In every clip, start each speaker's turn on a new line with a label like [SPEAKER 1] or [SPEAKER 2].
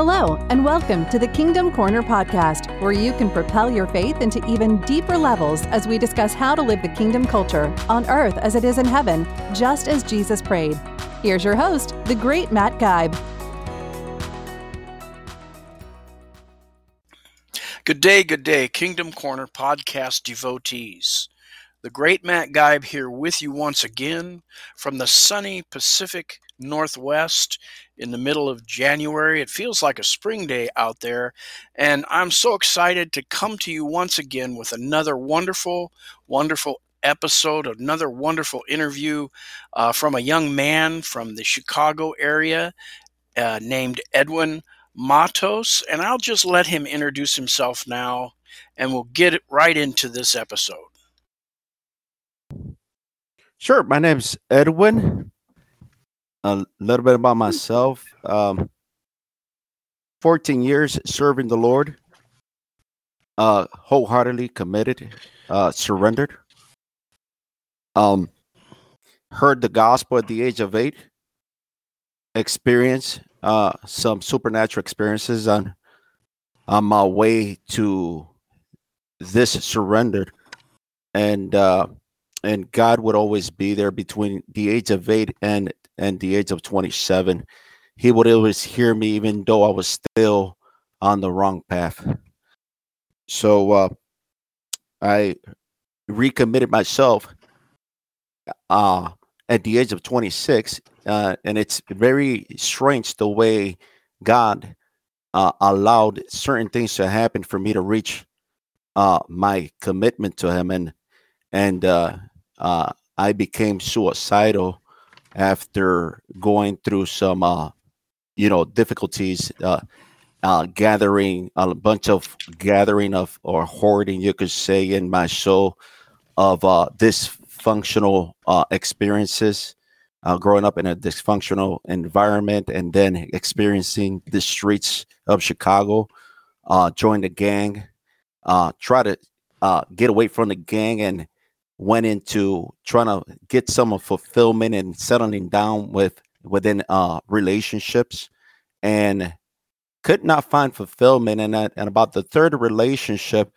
[SPEAKER 1] Hello, and welcome to the Kingdom Corner podcast, where you can propel your faith into even deeper levels as we discuss how to live the kingdom culture on earth as it is in heaven, just as Jesus prayed. Here's your host, the great Matt Guybe.
[SPEAKER 2] Good day, good day, Kingdom Corner podcast devotees. The great Matt Guybe here with you once again from the sunny Pacific Northwest in the middle of January. It feels like a spring day out there, and I'm so excited to come to you once again with another wonderful, wonderful episode, another wonderful interview uh, from a young man from the Chicago area uh, named Edwin Matos. And I'll just let him introduce himself now, and we'll get right into this episode.
[SPEAKER 3] Sure. My name's Edwin a little bit about myself. Um, 14 years serving the Lord, uh, wholeheartedly committed, uh, surrendered. Um, heard the gospel at the age of eight. Experience uh, some supernatural experiences on on my way to this surrender. and uh, and God would always be there between the age of eight and and the age of 27 he would always hear me even though i was still on the wrong path. So uh, i recommitted myself uh, at the age of 26 uh, and it's very strange the way god uh, allowed certain things to happen for me to reach uh, my commitment to him. And and uh, i became suicidal after going through some uh, you know difficulties uh, uh, gathering a bunch of gathering of or hoarding you could say in my soul of uh, dysfunctional uh, experiences uh, growing up in a dysfunctional environment and then experiencing the streets of chicago uh, join the gang uh, try to uh, get away from the gang and went into trying to get some fulfillment and settling down with within uh relationships and could not find fulfillment. And and about the third relationship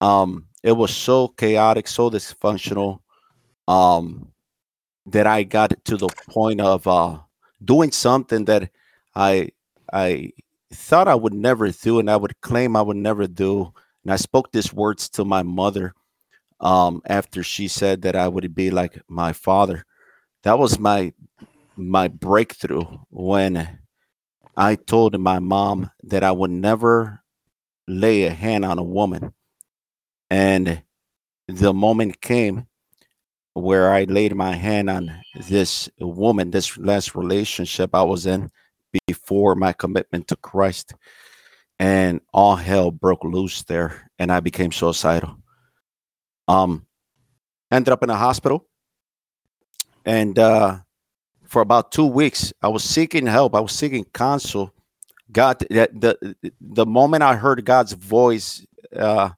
[SPEAKER 3] um it was so chaotic so dysfunctional um that i got to the point of uh doing something that i i thought i would never do and i would claim i would never do. And i spoke these words to my mother um, after she said that I would be like my father. That was my my breakthrough when I told my mom that I would never lay a hand on a woman. And the moment came where I laid my hand on this woman, this last relationship I was in before my commitment to Christ. And all hell broke loose there, and I became suicidal. Um, ended up in a hospital, and uh, for about two weeks, I was seeking help. I was seeking counsel. God, the the, the moment I heard God's voice uh,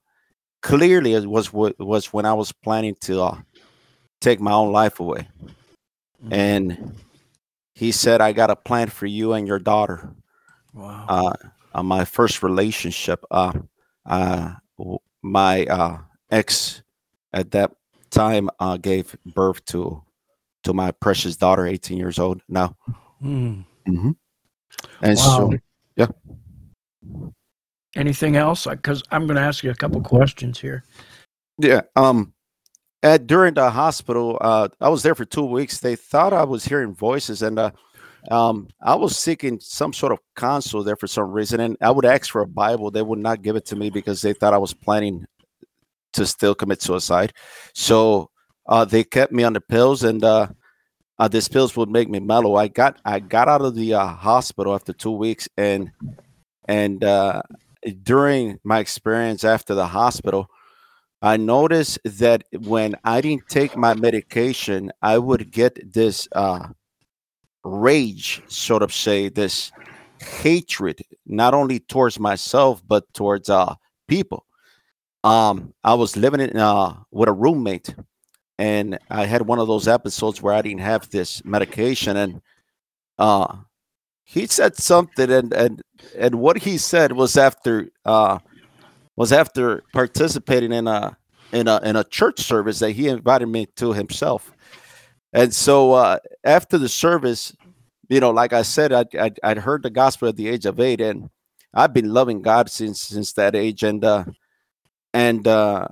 [SPEAKER 3] clearly, it was was when I was planning to uh, take my own life away, mm-hmm. and He said, "I got a plan for you and your daughter." Wow. Uh, on my first relationship, uh, uh, my uh, ex at that time uh, gave birth to to my precious daughter, 18 years old now. Mm. Mm-hmm. And wow. so, yeah.
[SPEAKER 2] Anything else? Because I'm going to ask you a couple questions here.
[SPEAKER 3] Yeah. Um. At during the hospital, uh, I was there for two weeks. They thought I was hearing voices, and uh, um, I was seeking some sort of counsel there for some reason. And I would ask for a Bible. They would not give it to me because they thought I was planning to still commit suicide. So uh, they kept me on the pills, and uh, uh, these pills would make me mellow. I got I got out of the uh, hospital after two weeks, and and uh, during my experience after the hospital, I noticed that when I didn't take my medication, I would get this uh, rage, sort of say this hatred, not only towards myself but towards uh, people um, I was living in uh, with a roommate, and I had one of those episodes where I didn't have this medication, and uh, he said something, and and and what he said was after uh was after participating in a in a in a church service that he invited me to himself, and so uh, after the service, you know, like I said, I I'd, I'd heard the gospel at the age of eight, and I've been loving God since since that age, and uh, and uh,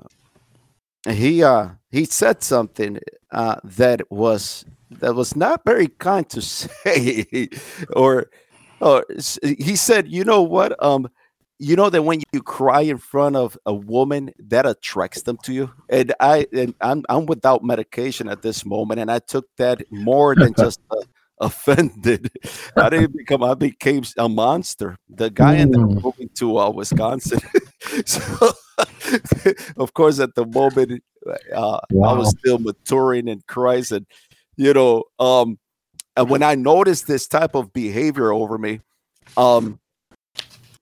[SPEAKER 3] he uh, he said something uh, that was that was not very kind to say, or or he said, you know what, um, you know that when you cry in front of a woman, that attracts them to you, and I and I'm I'm without medication at this moment, and I took that more than just. Uh, offended. I didn't become. I became a monster. The guy mm. ended up moving to uh, Wisconsin. so, of course, at the moment, uh, wow. I was still maturing in Christ, and you know, um, and when I noticed this type of behavior over me, um,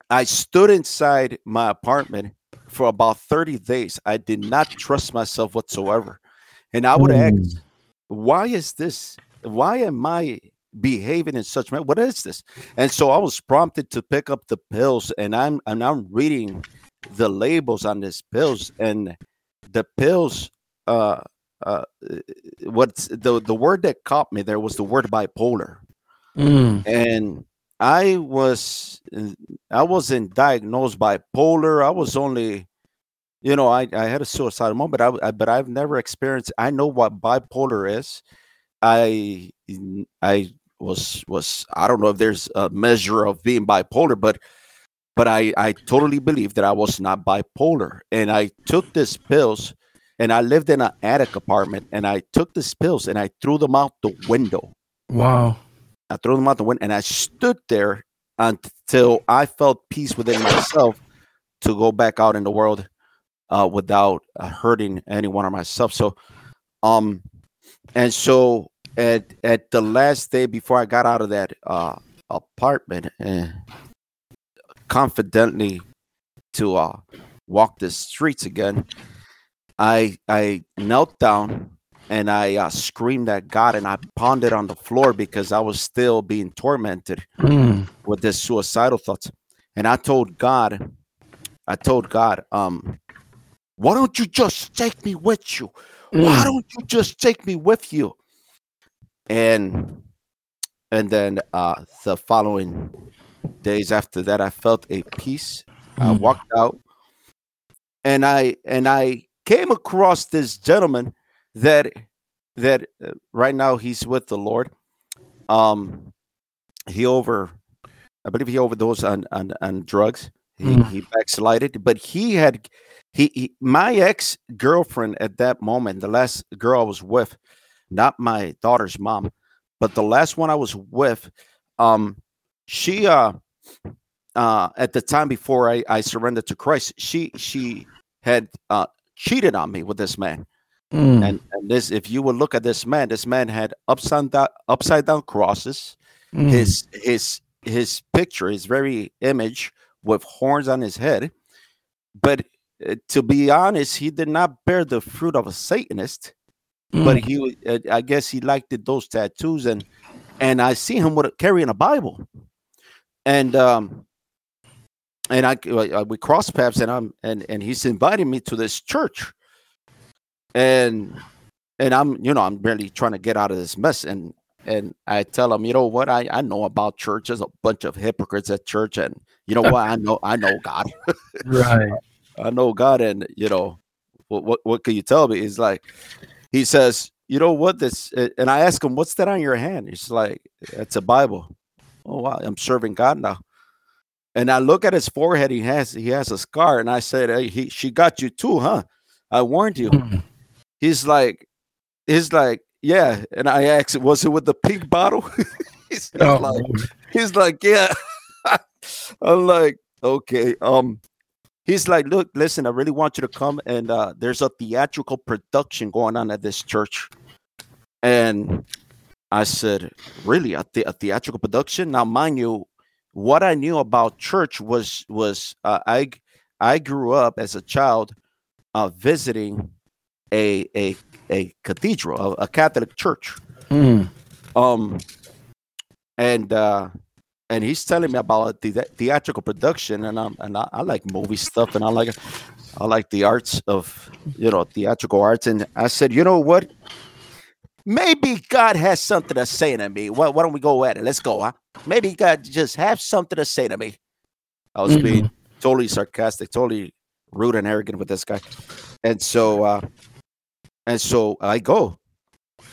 [SPEAKER 3] I stood inside my apartment for about 30 days. I did not trust myself whatsoever. And I would mm. ask, why is this? Why am I behaving in such manner? What is this? And so I was prompted to pick up the pills, and I'm and I'm reading the labels on these pills, and the pills uh uh what's the the word that caught me there was the word bipolar. Mm. and i was i wasn't diagnosed bipolar. I was only you know i i had a suicidal moment I, I, but i've never experienced i know what bipolar is. I i was was i don't know if there's a measure of being bipolar but but I, I totally believe that I was not bipolar. And I took these pills and I lived in an attic apartment and I took these pills and I threw them out the window.
[SPEAKER 2] Wow.
[SPEAKER 3] I threw them out the window and I stood there until I felt peace within myself to go back out in the world uh, without uh, hurting anyone or myself. So, um, and so at at the last day before I got out of that uh, apartment, uh, confidently to uh, walk the streets again, I I knelt down and I uh, screamed at God and I pounded on the floor because I was still being tormented mm. with this suicidal thoughts. And I told God, I told God, um, why don't you just take me with you? Mm. Why don't you just take me with you? And and then uh, the following days after that, I felt a peace. Mm. I walked out and I and I came across this gentleman that that uh, right now he's with the Lord. Um, he over, I believe he overdosed on on, on drugs. He mm. he backslided, but he had he, he my ex girlfriend at that moment, the last girl I was with, not my daughter's mom, but the last one I was with, um, she uh uh at the time before I I surrendered to Christ, she she had uh cheated on me with this man. Mm. And, and this, if you would look at this man, this man had upside down, upside down crosses. Mm. His his his picture, his very image, with horns on his head. But uh, to be honest, he did not bear the fruit of a Satanist. Mm. But he, uh, I guess, he liked it, those tattoos, and and I see him with carrying a Bible, and um, and I, I we cross paths and I'm and and he's inviting me to this church. And and I'm you know I'm really trying to get out of this mess. And and I tell him you know what? I I know about church. There's a bunch of hypocrites at church and you know what? I know I know God.
[SPEAKER 2] Right.
[SPEAKER 3] I know God and you know what what what can you tell me? He's like he says you know what? This and I ask him what's that on your hand he's like it's a Bible oh wow I'm serving God now and I look at his forehead. He has he has a scar, and I said, "Hey, he, she got you too, huh? I warned you." Mm-hmm. He's like, he's like, yeah. And I asked, "Was it with the pink bottle?" he's, oh, like, he's like, yeah. I'm like, okay. Um, he's like, look, listen, I really want you to come, and uh, there's a theatrical production going on at this church, and I said, really, a, the- a theatrical production? Now, mind you, what I knew about church was was uh, I I grew up as a child uh, visiting a a a cathedral, a, a Catholic church. Mm. Um, and uh, and he's telling me about the theatrical production, and I'm and I, I, like movie stuff, and I like I like the arts of you know theatrical arts, and I said, you know what? Maybe God has something to say to me. Why, why don't we go at it? Let's go, huh? Maybe God just have something to say to me. I was mm-hmm. being totally sarcastic, totally rude and arrogant with this guy, and so uh, and so I go,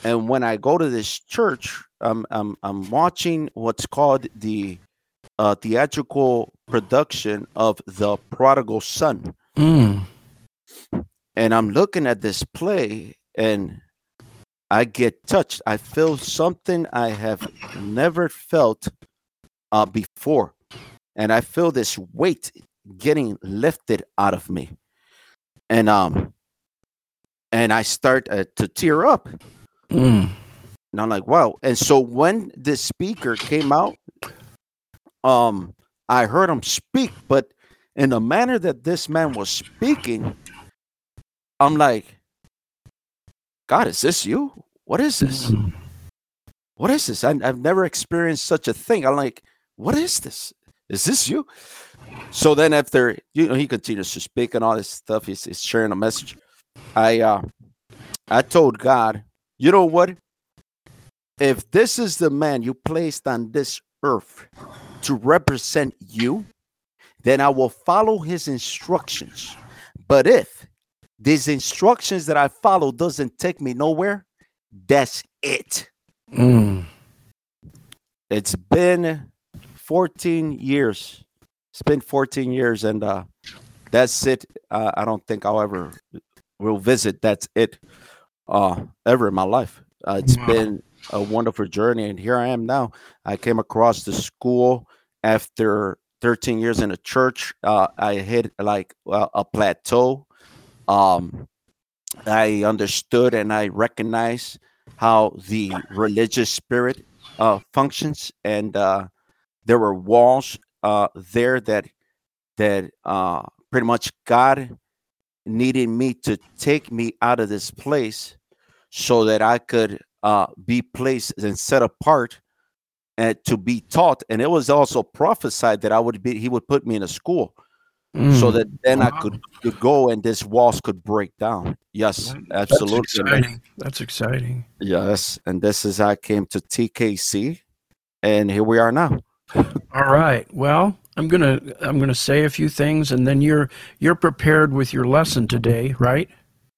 [SPEAKER 3] and when I go to this church, I'm I'm I'm watching what's called the uh, theatrical production of the Prodigal Son, mm. and I'm looking at this play, and I get touched. I feel something I have never felt uh, before, and I feel this weight getting lifted out of me, and um, and I start uh, to tear up. Mm. And I'm like, wow. And so when the speaker came out, um, I heard him speak, but in the manner that this man was speaking, I'm like, God, is this you? What is this? Mm. What is this? I, have never experienced such a thing. I'm like, what is this? Is this you? So then after you know he continues to speak and all this stuff, he's, he's sharing a message. I uh I told God, you know what? if this is the man you placed on this earth to represent you, then I will follow his instructions. But if these instructions that I follow doesn't take me nowhere, that's it. Mm. It's been 14 years. It's been 14 years, and uh, that's it. Uh, I don't think I'll ever will visit. That's it. Uh, ever in my life. Uh, it's wow. been a wonderful journey. And here I am now. I came across the school after 13 years in a church. Uh, I hit like uh, a plateau. Um, I understood and I recognized how the religious spirit uh, functions, and uh, there were walls uh, there that that uh, pretty much God needed me to take me out of this place so that I could uh, be placed and set apart and to be taught. And it was also prophesied that I would be, he would put me in a school mm. so that then wow. I could, could go and this walls could break down. Yes, absolutely.
[SPEAKER 2] That's exciting. That's exciting.
[SPEAKER 3] Yes. And this is how I came to TKC and here we are now.
[SPEAKER 2] All right. Well, I'm gonna I'm gonna say a few things, and then you're you're prepared with your lesson today, right?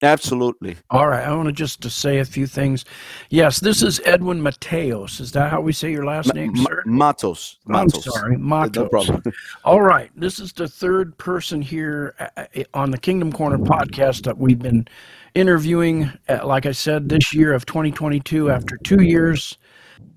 [SPEAKER 3] Absolutely.
[SPEAKER 2] All right. I want to just to say a few things. Yes, this is Edwin Mateos. Is that how we say your last name, Ma- sir?
[SPEAKER 3] Matos.
[SPEAKER 2] Matos. I'm sorry, Matos. No problem. All right. This is the third person here uh, uh, on the Kingdom Corner podcast that we've been interviewing. Uh, like I said, this year of 2022, after two years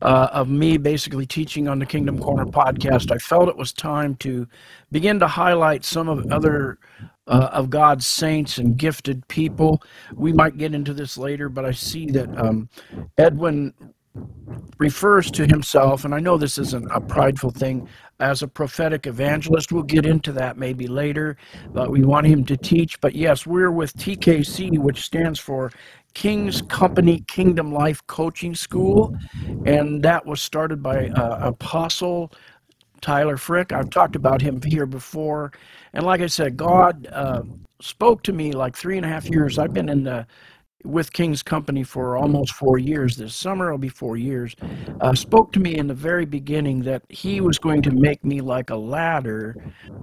[SPEAKER 2] uh, of me basically teaching on the Kingdom Corner podcast, I felt it was time to begin to highlight some of other uh, of God's saints and gifted people. We might get into this later, but I see that um, Edwin refers to himself, and I know this isn't a prideful thing, as a prophetic evangelist. We'll get into that maybe later, but we want him to teach. But yes, we're with TKC, which stands for King's Company Kingdom Life Coaching School, and that was started by uh, Apostle Tyler Frick. I've talked about him here before. And like I said, God uh, spoke to me like three and a half years. I've been in the with King's Company for almost four years. This summer will be four years. Uh, spoke to me in the very beginning that he was going to make me like a ladder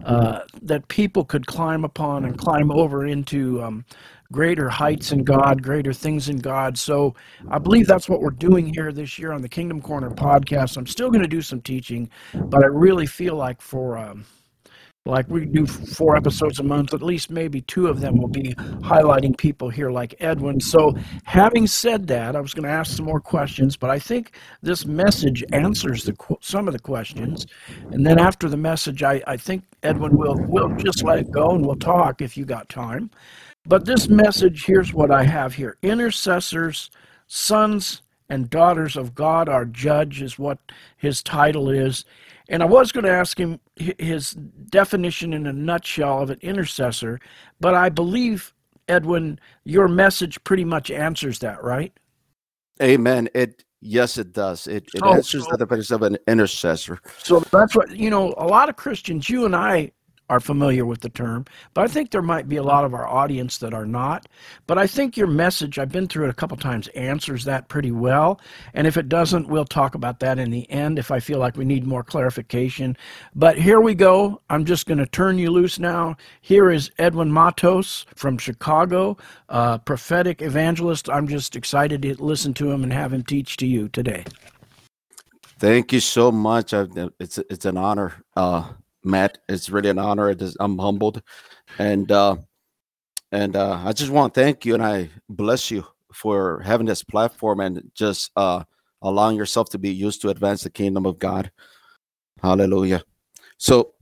[SPEAKER 2] uh, that people could climb upon and climb over into um, greater heights in God, greater things in God. So I believe that's what we're doing here this year on the Kingdom Corner podcast. I'm still going to do some teaching, but I really feel like for um, like we do four episodes a month, at least maybe two of them will be highlighting people here like Edwin. So, having said that, I was going to ask some more questions, but I think this message answers the some of the questions. And then after the message, I, I think Edwin will will just let it go and we'll talk if you got time. But this message, here's what I have here Intercessors, sons and daughters of God, our judge, is what his title is. And I was going to ask him his definition in a nutshell of an intercessor, but I believe, Edwin, your message pretty much answers that, right?
[SPEAKER 3] Amen. It Yes, it does. It, it
[SPEAKER 2] Oh,
[SPEAKER 3] answers
[SPEAKER 2] so-
[SPEAKER 3] the defense of an intercessor.
[SPEAKER 2] So that's what, you know, a lot of Christians, you and I are familiar with the term, but I think there might be a lot of our audience that are not. But I think your message, I've been through it a couple times, answers that pretty well. And if it doesn't, we'll talk about that in the end if I feel like we need more clarification. But here we go. I'm just going to turn you loose now. Here is Edwin Matos from Chicago, prophetic evangelist. I'm just excited to listen to him and have him teach to you today.
[SPEAKER 3] Thank you so much. It's it's an honor, uh, Matt. It's really an honor. Is, I'm humbled, and uh, and uh, I just want to thank you and I bless you for having this platform and just uh, allowing yourself to be used to advance the kingdom of God. Hallelujah. So,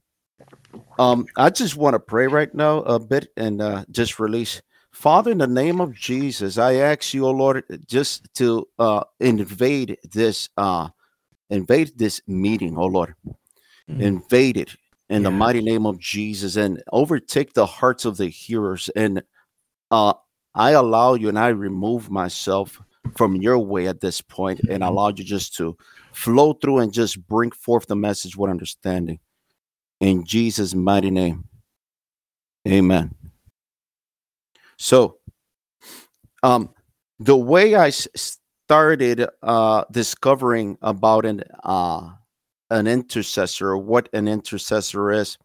[SPEAKER 3] um, I just want to pray right now a bit and uh, just release. Father, in the name of Jesus, I ask you, oh Lord, just to uh, invade this uh, invade this meeting, oh Lord.
[SPEAKER 2] Mm.
[SPEAKER 3] Invade it in the mighty name of Jesus and overtake the hearts of the hearers. And uh, I allow you and I remove myself from your way at this point and allow you just to flow through and just bring forth the message with understanding. In Jesus' mighty name. Amen. So, um, the way I started uh, discovering about an uh, an intercessor, what an intercessor is,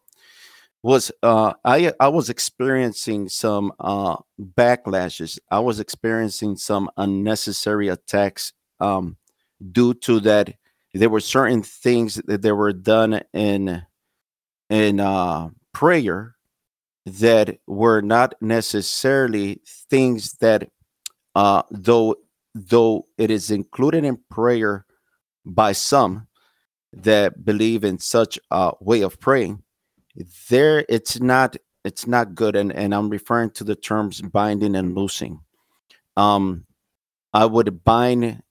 [SPEAKER 3] was uh, I I was experiencing some uh, backlashes. I was experiencing some unnecessary attacks um, due to that. There were certain things that they were done in in uh, prayer that were not necessarily things that uh, though though it is included in prayer by some that believe in such a way of praying there it's not it's not good. And, and i'm referring to the terms binding and loosing. Um i would bind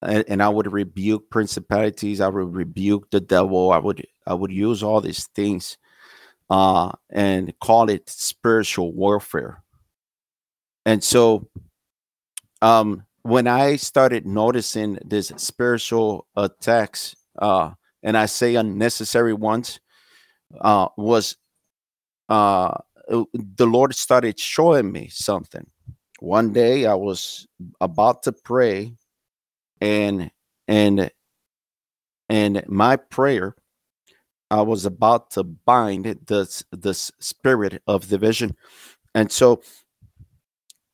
[SPEAKER 3] and, i would rebuke principalities. I would rebuke the devil. I would i would use all these things uh and call it spiritual warfare. And so um when i started noticing this spiritual attacks uh and i say unnecessary ones uh was uh uh, the lord started showing me something. One day i was about to pray and and and my prayer i was about to bind the the spirit of division and so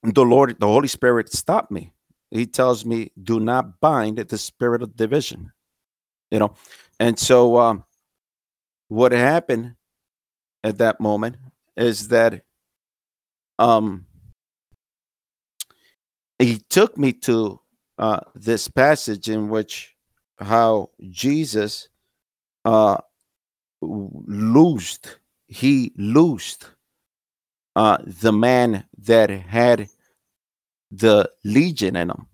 [SPEAKER 3] the lord the holy spirit stopped me. He tells me do not bind the spirit of division you know? And so um what happened at that moment is that um he took me to uh this passage in which how jesus uh loosed he loosed uh the man that had the legion in him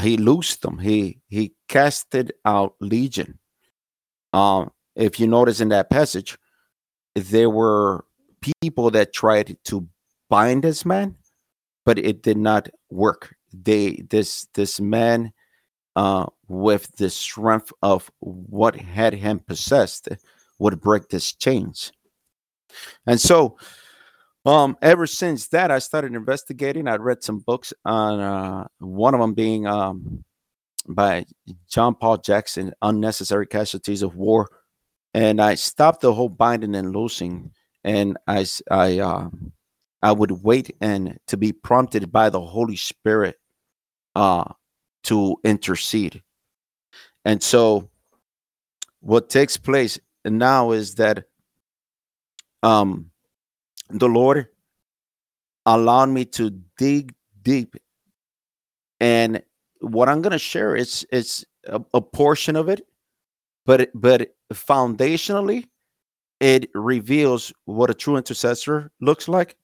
[SPEAKER 3] he loosed them. He he casted out legion. Um if you notice in that passage there were people that tried to bind this man but it did not work. They this this man uh with the strength of what had him possessed would break this chains. And so um ever since that i started investigating. I read some books on uh one of them being um by john paul jackson unnecessary casualties of war. And i stopped the whole binding and loosing and I I um i would wait and to be prompted by the holy spirit uh to intercede. And so what takes place now is that um the lord allowed me to dig deep. And what i'm going to share is is a, a portion of it but but foundationally it reveals what a true intercessor looks like.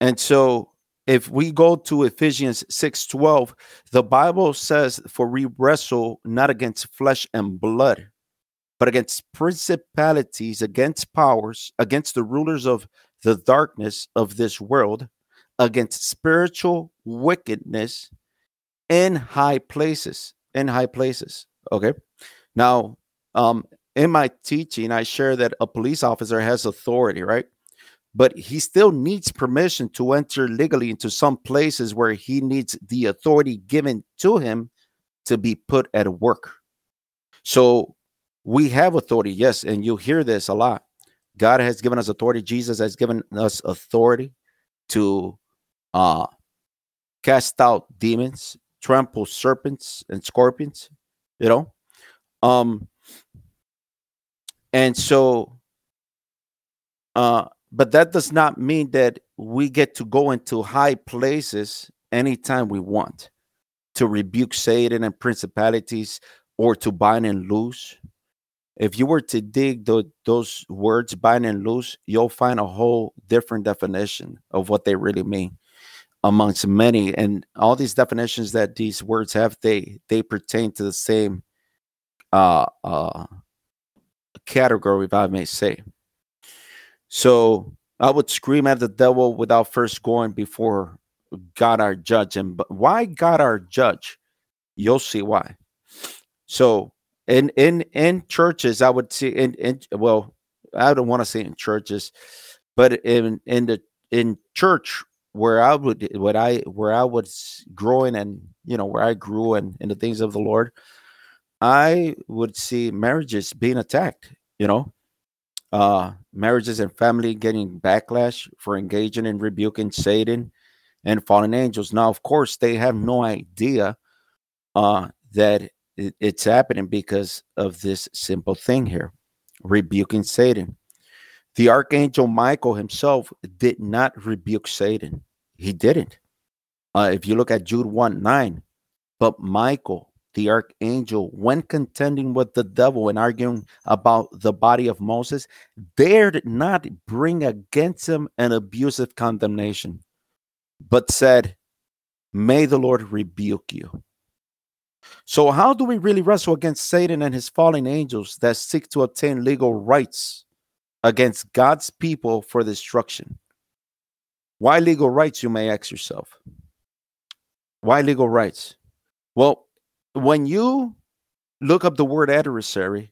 [SPEAKER 3] And so if we go to ephesians 6 12 the bible says for we wrestle not against flesh and blood but against principalities against powers against the rulers of the darkness of this world against spiritual wickedness in high places. In high places. Okay. Now, um, in my teaching, I share that a police officer has authority, right? But he still needs permission to enter legally into some places where he needs the authority given to him to be put at work. So we have authority, yes, and you hear this a lot. God has given us authority. Jesus has given us authority to uh, cast out demons, trample serpents and scorpions. You know, um, and so, uh, but that does not mean that we get to go into high places anytime we want to rebuke Satan and principalities or to bind and loose. If you were to dig the, those words, bind and loose, you'll find a whole different definition of what they really mean amongst many. And all these definitions that these words have, they they pertain to the same uh, uh, category, if I may say. So I would scream at the devil without first going before God our judge. And why God our judge? You'll see why. So in in in churches, I would see in, in well, I don't want to say in churches, but in in the in church where I would what I where I was growing and you know where I grew and in the things of the Lord, I would see marriages being attacked, you know, uh, marriages and family getting backlash for engaging in rebuking Satan and fallen angels. Now, of course, they have no idea uh, that it, it's happening because of this simple thing here rebuking Satan. The archangel Michael himself did not rebuke Satan, he didn't. Uh, if you look at Jude 1 9, but Michael the archangel, when contending with the devil and arguing about the body of Moses, dared not bring against him an abusive condemnation, but said, May the Lord rebuke you. So, how do we really wrestle against Satan and his fallen angels that seek to obtain legal rights against God's people for destruction? Why legal rights, you may ask yourself? Why legal rights? Well, when you look up the word adversary,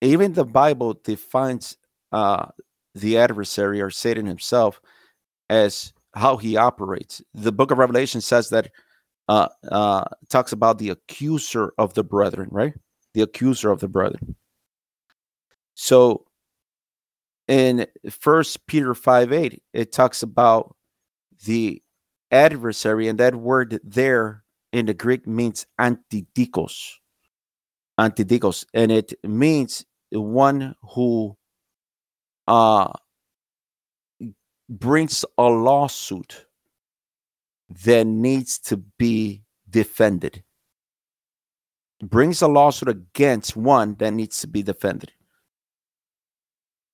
[SPEAKER 3] even the Bible defines uh, the adversary or Satan himself as how he operates. The book of Revelation says that uh, uh, talks about the accuser of the brethren, right? The accuser of the brethren. So in First Peter 5 8, it talks about the adversary, and that word there in the Greek means antidikos. Antidikos. And it means one who uh, brings a lawsuit that needs to be defended. Brings a lawsuit against one that needs to be defended.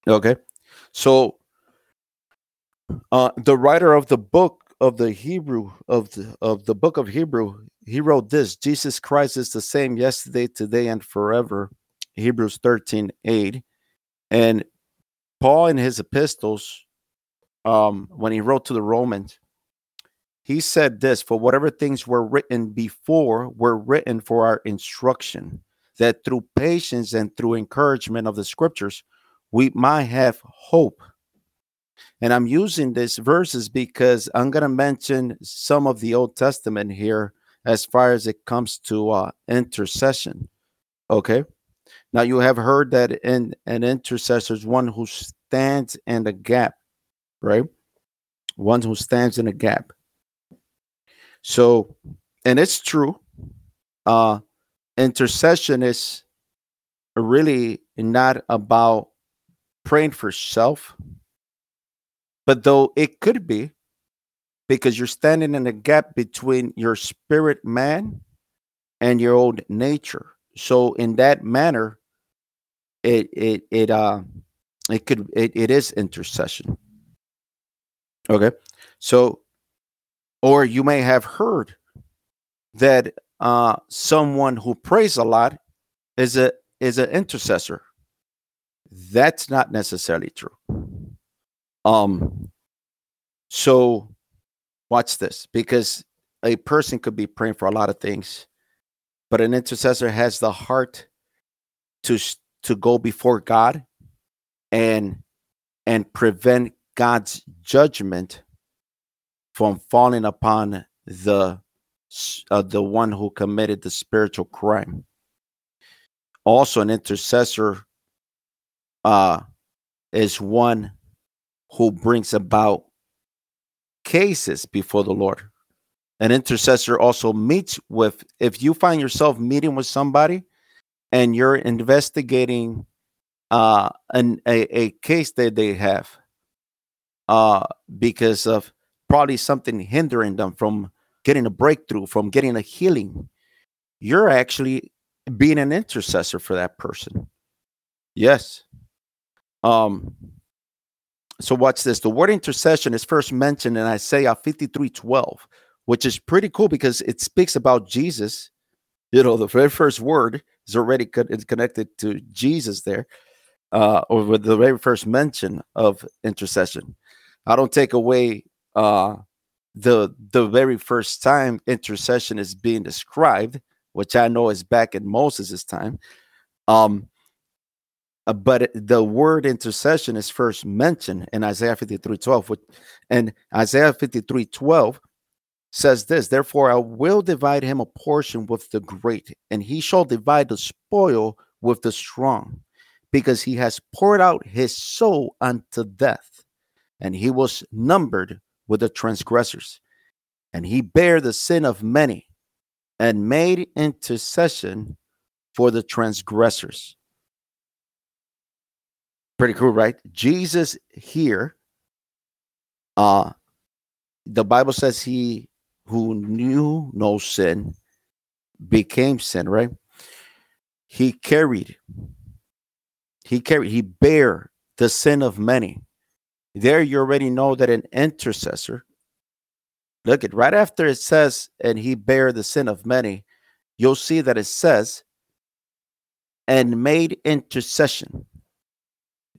[SPEAKER 3] Okay. So uh, the writer of the book of the Hebrew of the of the book of Hebrew, he wrote this Jesus Christ is the same yesterday, today, and forever. Hebrews 13, 8. And Paul in his epistles, um, when he wrote to the Romans, he said this for whatever things were written before were written for our instruction, that through patience and through encouragement of the scriptures, we might have hope. And I'm using these verses because I'm going to mention some of the Old Testament here as far as it comes to uh, intercession. Okay. Now you have heard that in an intercessor is one who stands in the gap, right? One who stands in a gap. So, and it's true. Uh, intercession is really not about praying for self, but though it could be, because you're standing in a gap between your spirit man and your old nature. So in that manner, it it it uh it could it, it is intercession. Okay. So or you may have heard that uh someone who prays a lot is a is an intercessor. That's not necessarily true. Um, so watch this because a person could be praying for a lot of things, but an intercessor has the heart to to go before God and and prevent God's judgment from falling upon the uh, the one who committed the spiritual crime. Also, an intercessor uh, is one who brings about cases before the Lord. An intercessor also meets with, if you find yourself meeting with somebody and you're investigating uh, an, a, a case that they have uh, because of probably something hindering them from getting a breakthrough, from getting a healing, you're actually being an intercessor for that person. Yes. Um, so watch this. The word intercession is first mentioned in Isaiah 53 12, which is pretty cool because it speaks about Jesus. You know, the very first word is already is connected to Jesus there, uh, or with the very first mention of intercession. I don't take away uh, the the very first time intercession is being described, which I know is back in Moses' time. Um, uh, but the word intercession is first mentioned in Isaiah 53 12. Which, and Isaiah 53 12 says this Therefore, I will divide him a portion with the great, and he shall divide the spoil with the strong, because he has poured out his soul unto death, and he was numbered with the transgressors. And he bare the sin of many and made intercession for the transgressors. Pretty cool, right? Jesus here, uh, the Bible says he who knew no sin became sin, right? He carried, he carried, he bare the sin of many there you already know that an intercessor, look at right after it says, and he bare the sin of many, you'll see that it says, and made intercession.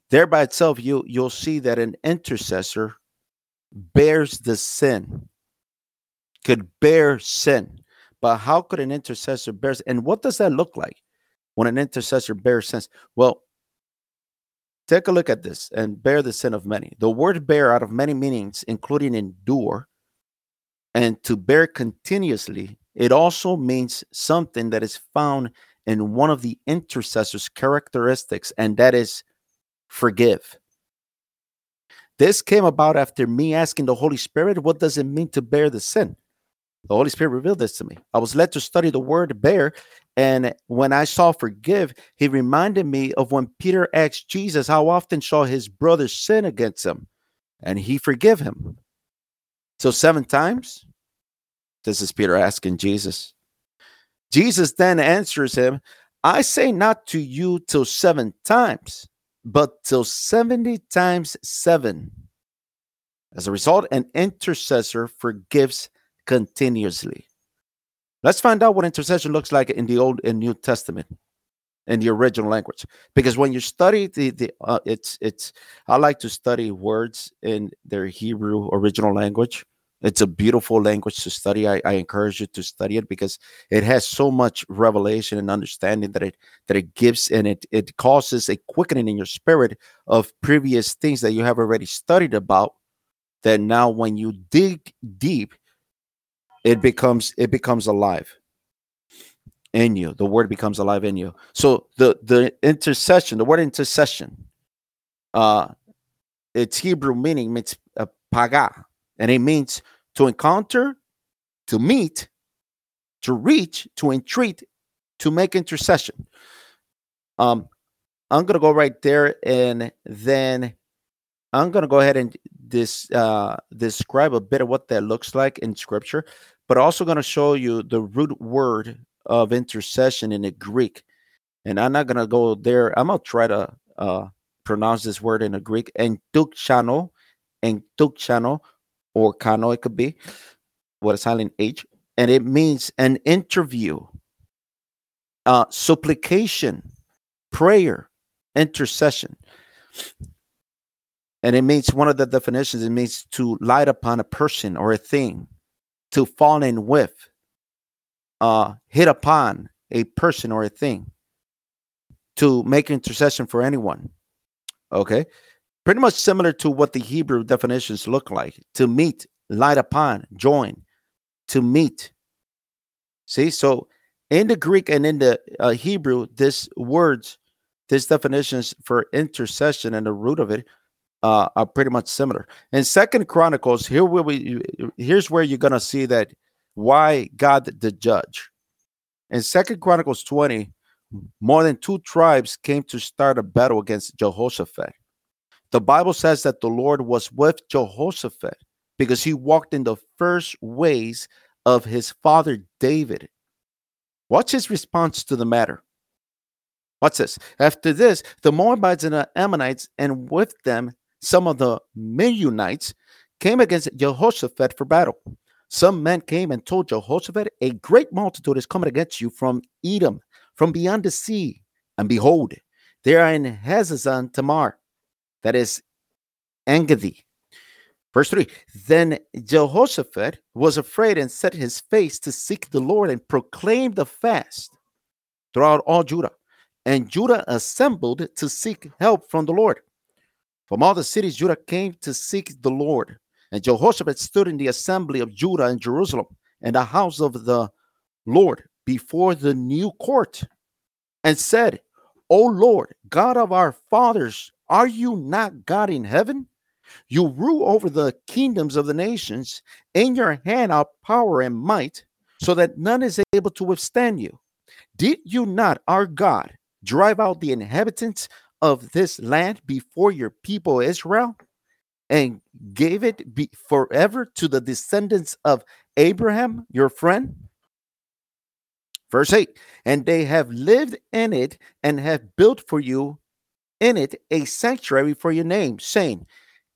[SPEAKER 3] There by itself, you you'll see that an intercessor bears the sin, could bear sin. But how could an intercessor bear? And what does that look like when an intercessor bears sin? Well, Take a look at this and bear the sin of many. The word bear out of many meanings, including endure and to bear continuously, it also means something that is found in one of the intercessor's characteristics, and that is forgive. This came about after me asking the Holy Spirit, what does it mean to bear the sin? The Holy Spirit revealed this to me. I was led to study the word bear. And when I saw forgive, he reminded me of when Peter asked Jesus how often shall his brother sin against him and he forgive him. So seven times? This is Peter asking Jesus. Jesus then answers him, I say not to you till seven times, but till 70 times seven. As a result, an intercessor forgives continuously. Let's find out what intercession looks like in the Old and New Testament in the original language. Because when you study the the uh, it's it's I like to study words in their Hebrew original language. It's a beautiful language to study. I, I encourage you to study it because it has so much revelation and understanding that it that it gives and it it causes a quickening in your spirit of previous things that you have already studied about. That now when you dig deep, it becomes it becomes alive in you. The word becomes alive in you. So the the intercession the word intercession uh its hebrew meaning means uh, paga and it means to encounter to meet to reach to entreat to make intercession. Um i'm gonna go right there and then i'm gonna go ahead and this uh describe a bit of what that looks like in scripture but also going to show you the root word of intercession in the Greek. And I'm not going to go there. I'm going to try to uh, pronounce this word in the Greek. And tukchano, and tukchano, or kano, it could be with a silent H. And it means an interview, uh, supplication, prayer, intercession. And it means one of the definitions, it means to light upon a person or a thing to fall in with, uh, hit upon a person or a thing, to make intercession for anyone. Okay. Pretty much similar to what the Hebrew definitions look like to meet, light upon, join, to meet. See, so in the Greek and in the uh, Hebrew, this words, this definitions for intercession and the root of it uh, are pretty much similar. In Second Chronicles, here will we here's where you're gonna see that why God the judge. In Second Chronicles 20, more than two tribes came to start a battle against Jehoshaphat. The Bible says that the Lord was with Jehoshaphat because he walked in the first ways of his father David. What's his response to the matter? What's this? After this, the Moabites and the Ammonites, and with them some of the Meunites, came against Jehoshaphat for battle. Some men came and told Jehoshaphat, A great multitude is coming against you from Edom, from beyond the sea. And behold, they are in Hazazon Tamar, that is Engedi. Verse 3 Then Jehoshaphat was afraid and set his face to seek the Lord and proclaimed a fast throughout all Judah. And Judah assembled to seek help from the Lord. From all the cities, Judah came to seek the Lord. And Jehoshaphat stood in the assembly of Judah and Jerusalem and the house of the Lord before the new court and said, O Lord, God of our fathers, are you not God in heaven? You rule over the kingdoms of the nations. In your hand are power and might, so that none is able to withstand you. Did you not, our God, drive out the inhabitants of this land before your people Israel and gave it be forever to the descendants of Abraham, your friend? Verse 8, and they have lived in it and have built for you in it a sanctuary for your name, saying,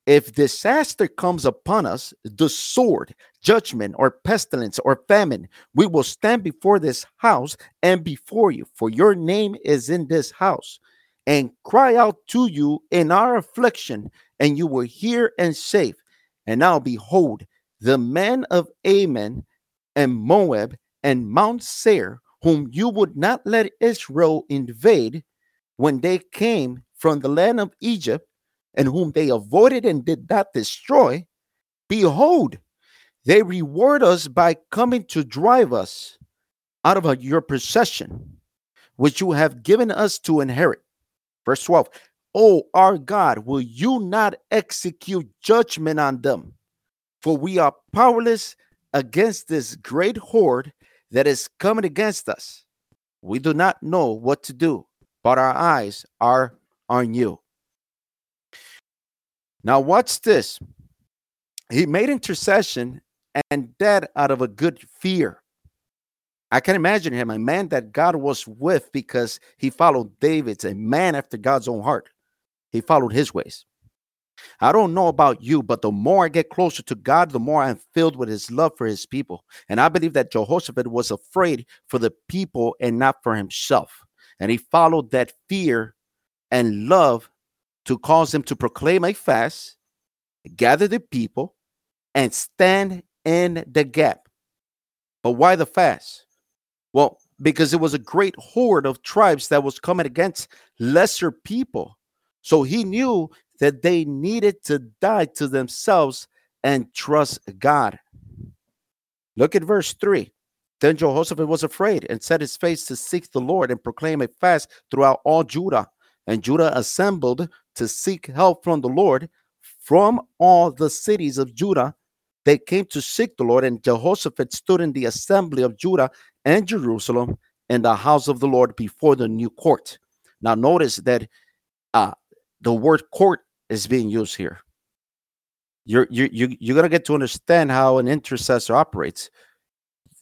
[SPEAKER 3] if disaster comes upon us, the sword, judgment, or pestilence, or famine, we will stand before this house and before you, for your name is in this house, and cry out to you in our affliction, and you will hear and save. And now behold, the men of Ammon and Moab and Mount Seir, whom you would not let Israel invade when they came from the land of Egypt, and whom they avoided and did not destroy, behold, they reward us by coming to drive us out of your possession, which you have given us to inherit. Verse 12 Oh, our God, will you not execute judgment on them? For we are powerless against this great horde that is coming against us. We do not know what to do, but our eyes are on you. Now, watch this? He made intercession and that out of a good fear. I can imagine him, a man that God was with because he followed David's, a man after God's own heart. He followed his ways. I don't know about you, but the more I get closer to God, the more I'm filled with his love for his people. And I believe that Jehoshaphat was afraid for the people and not for himself. And he followed that fear and love to cause him to proclaim a fast, gather the people, and stand in the gap. But why the fast? Well, because it was a great horde of tribes that was coming against lesser people. So he knew that they needed to die to themselves and trust God. Look at verse 3. Then Jehoshaphat was afraid and set his face to seek the Lord and proclaim a fast throughout all Judah. And Judah assembled to seek help from the Lord from all the cities of Judah. They came to seek the Lord, and Jehoshaphat stood in the assembly of Judah and Jerusalem in the house of the Lord before the new court. Now, notice that uh, the word court is being used here. You're, you're, you're going to get to understand how an intercessor operates.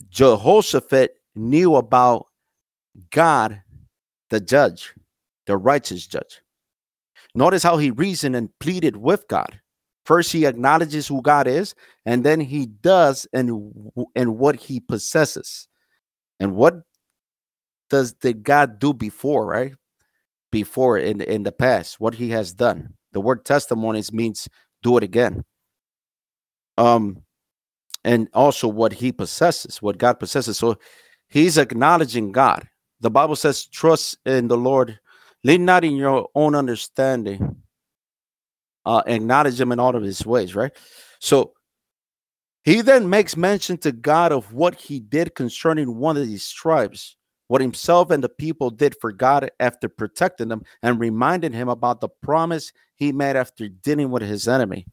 [SPEAKER 3] Jehoshaphat knew about God, the judge, the righteous judge. Notice how he reasoned and pleaded with God. First, he acknowledges who God is, and then he does and and what he possesses. And what does did God do before, right? Before in in the past, what he has done. The word testimonies means do it again. Um, and also what he possesses, what God possesses. So he's acknowledging God. The Bible says, trust in the Lord, lean not in your own understanding, uh, acknowledge him in all of his ways, right? So he then makes mention to God of what he did concerning one of these tribes, what himself and the people did for God after protecting them, and reminding him about the promise he made after dealing with his enemy.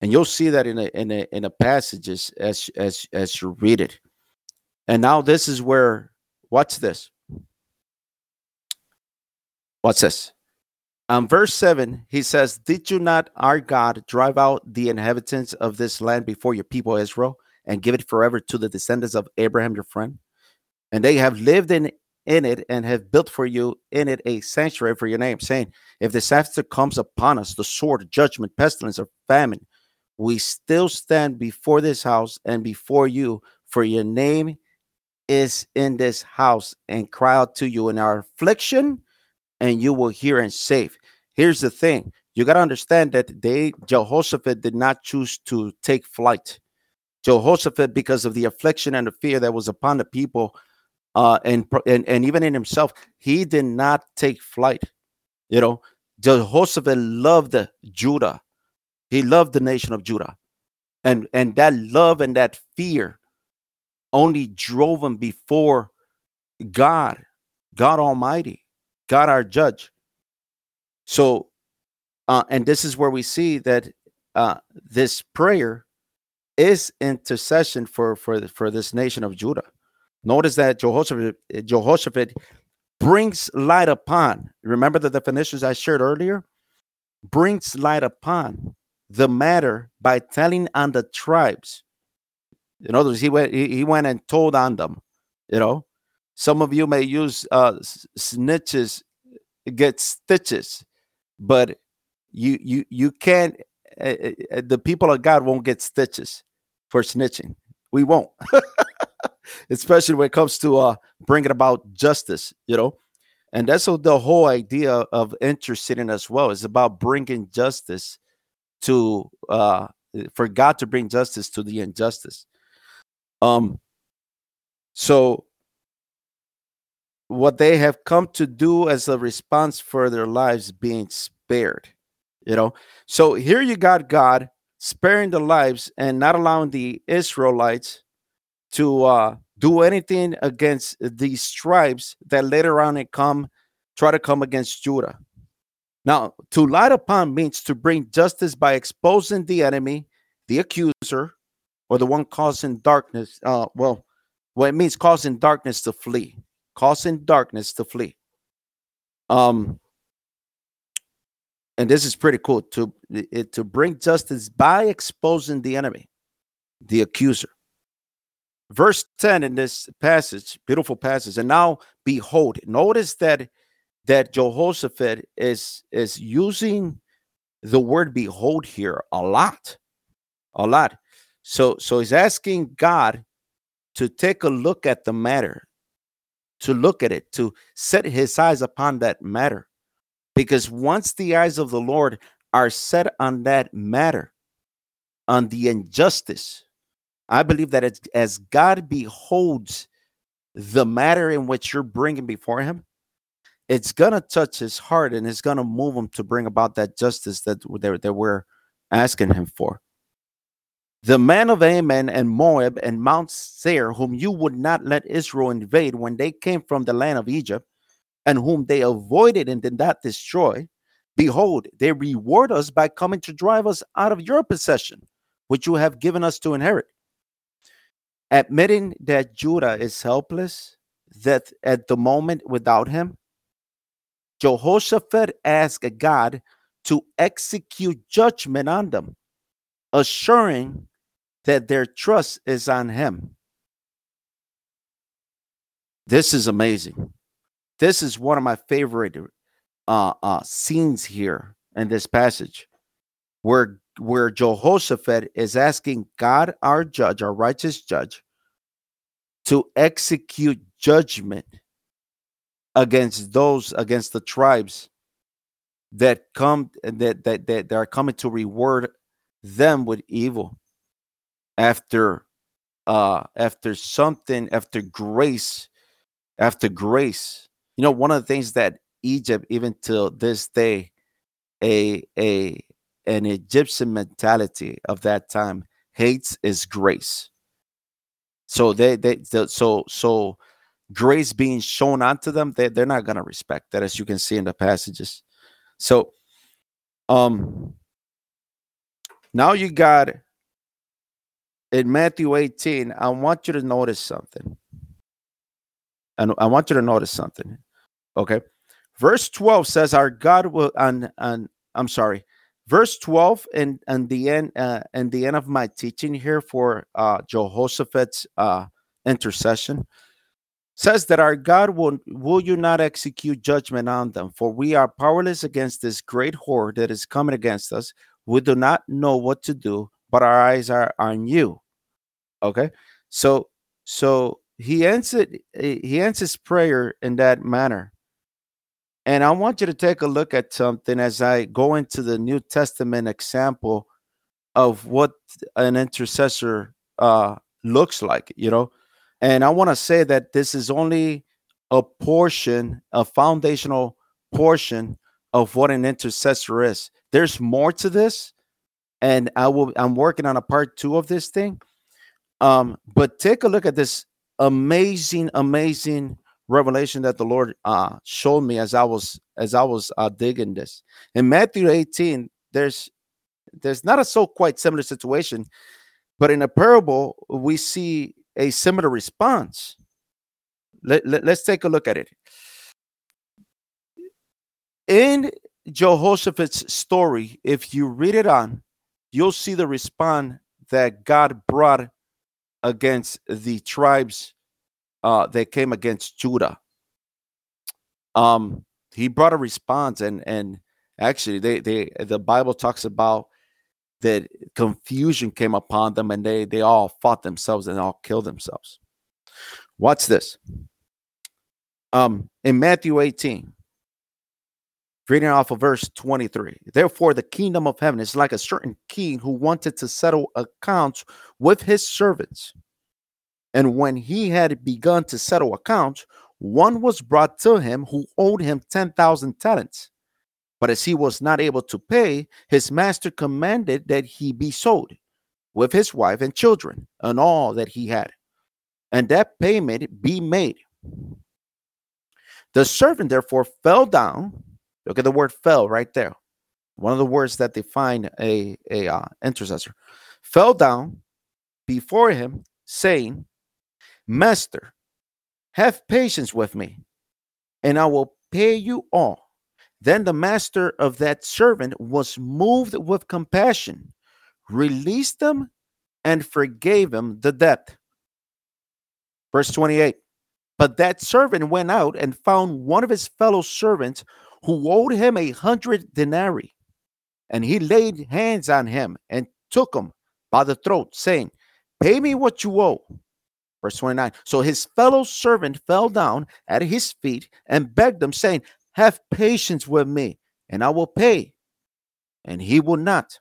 [SPEAKER 3] And you'll see that in a in a in a passages as as as you read it. And now this is where what's this? What's this? Um, verse 7, he says, Did you not, our God, drive out the inhabitants of this land before your people Israel and give it forever to the descendants of Abraham, your friend? And they have lived in, in it and have built for you in it a sanctuary for your name, saying, If disaster comes upon us, the sword, judgment, pestilence, or famine, we still stand before this house and before you, for your name is in this house, and cry out to you in our affliction and you will hear and save. Here's the thing you got to understand that they, Jehoshaphat, did not choose to take flight. Jehoshaphat, because of the affliction and the fear that was upon the people, uh, and, and and even in himself, he did not take flight. You know, Jehoshaphat loved Judah. He loved the nation of Judah, and and that love and that fear only drove him before God, God Almighty. God our judge. So, uh, and this is where we see that uh, this prayer is intercession for for for this nation of Judah. Notice that Jehoshaphat, Jehoshaphat brings light upon. Remember the definitions I shared earlier. Brings light upon the matter by telling on the tribes. In other words, he went he, he went and told on them. You know, some of you may use uh, snitches get stitches, but you you you can't. Uh, the people of God won't get stitches for snitching. We won't, especially when it comes to uh, bringing about justice. You know, and that's the whole idea of interceding as well is about bringing justice to uh, for God to bring justice to the injustice. Um, so what they have come to do as a response for their lives being spared. You know, so here you got God sparing the lives and not allowing the Israelites to uh, do anything against these tribes that later on it come try to come against Judah. Now, to light upon means to bring justice by exposing the enemy, the accuser, or the one causing darkness. Uh, well, well, it means causing darkness to flee causing darkness to flee. Um, and this is pretty cool to it, to bring justice by exposing the enemy, the accuser. Verse 10 in this passage, beautiful passage. And now behold, notice that that Jehoshaphat is is using the word behold here a lot. A lot. So so he's asking God to take a look at the matter to look at it, to set his eyes upon that matter. Because once the eyes of the Lord are set on that matter, on the injustice, I believe that as God beholds the matter in which you're bringing before him, it's going to touch his heart and it's going to move him to bring about that justice that, that, that we're asking him for the men of Ammon and Moab and Mount Seir, whom you would not let Israel invade when they came from the land of Egypt, and whom they avoided and did not destroy, behold, they reward us by coming to drive us out of your possession, which you have given us to inherit. Admitting that Judah is helpless, that at the moment without him, Jehoshaphat asked God to execute judgment on them, assuring that their trust is on Him. This is amazing. This is one of my favorite uh, uh, scenes here in this passage, where where Jehoshaphat is asking God, our judge, our righteous judge, to execute judgment against those against the tribes that come that that that, are coming to reward them with evil after uh after something after grace after grace. You know one of the things that egypt even till this day a a an egyptian mentality of that time hates is grace. So they they so so grace being shown onto them they, they're not going to respect that as you can see in the passages. So um now you got in Matthew 18, I want you to notice something. And I want you to notice something. Okay. Verse 12 says, Our God will, and, and I'm sorry, verse 12 and, and the end, uh, and the end of my teaching here for uh, Jehoshaphat's uh, intercession says that our God will, will you not execute judgment on them, for we are powerless against this great horde that is coming against us. We do not know what to do, but our eyes are on you. Okay. So so he answered he answers prayer in that manner. And I want you to take a look at something as I go into the New Testament example of what an intercessor uh, looks like, you know. And I want to say that this is only a portion, a foundational portion of what an intercessor is. There's more to this, and I will. I'm working on a part two of this thing, um, but take a look at this amazing, amazing revelation that the Lord uh, showed me as I was as I was uh, digging this. In Matthew 18, there's there's not a so quite similar situation, but in a parable we see a similar response. Let, let, let's take a look at it. In Jehoshaphat's story, if you read it on, you'll see the response that God brought against the tribes uh, that came against Judah. Um, he brought a response, and and actually, they they the Bible talks about that confusion came upon them, and they they all fought themselves and all killed themselves. Watch this? Um, in Matthew 18, reading off of verse 23. Therefore, the kingdom of heaven is like a certain king who wanted to settle accounts with his servants. And when he had begun to settle accounts, one was brought to him who owed him 10,000 talents. But as he was not able to pay, his master commanded that he be sold with his wife and children and all that he had, and that payment be made. The servant therefore fell down. Look at the word fell right there. One of the words that define a, a uh, intercessor. Fell down before him, saying, Master, have patience with me, and I will pay you all. Then the master of that servant was moved with compassion, released them, and forgave him the debt. Verse 28 But that servant went out and found one of his fellow servants who owed him a hundred denarii. And he laid hands on him and took him by the throat, saying, Pay me what you owe. Verse 29. So his fellow servant fell down at his feet and begged him, saying, Have patience with me, and I will pay. And he would not,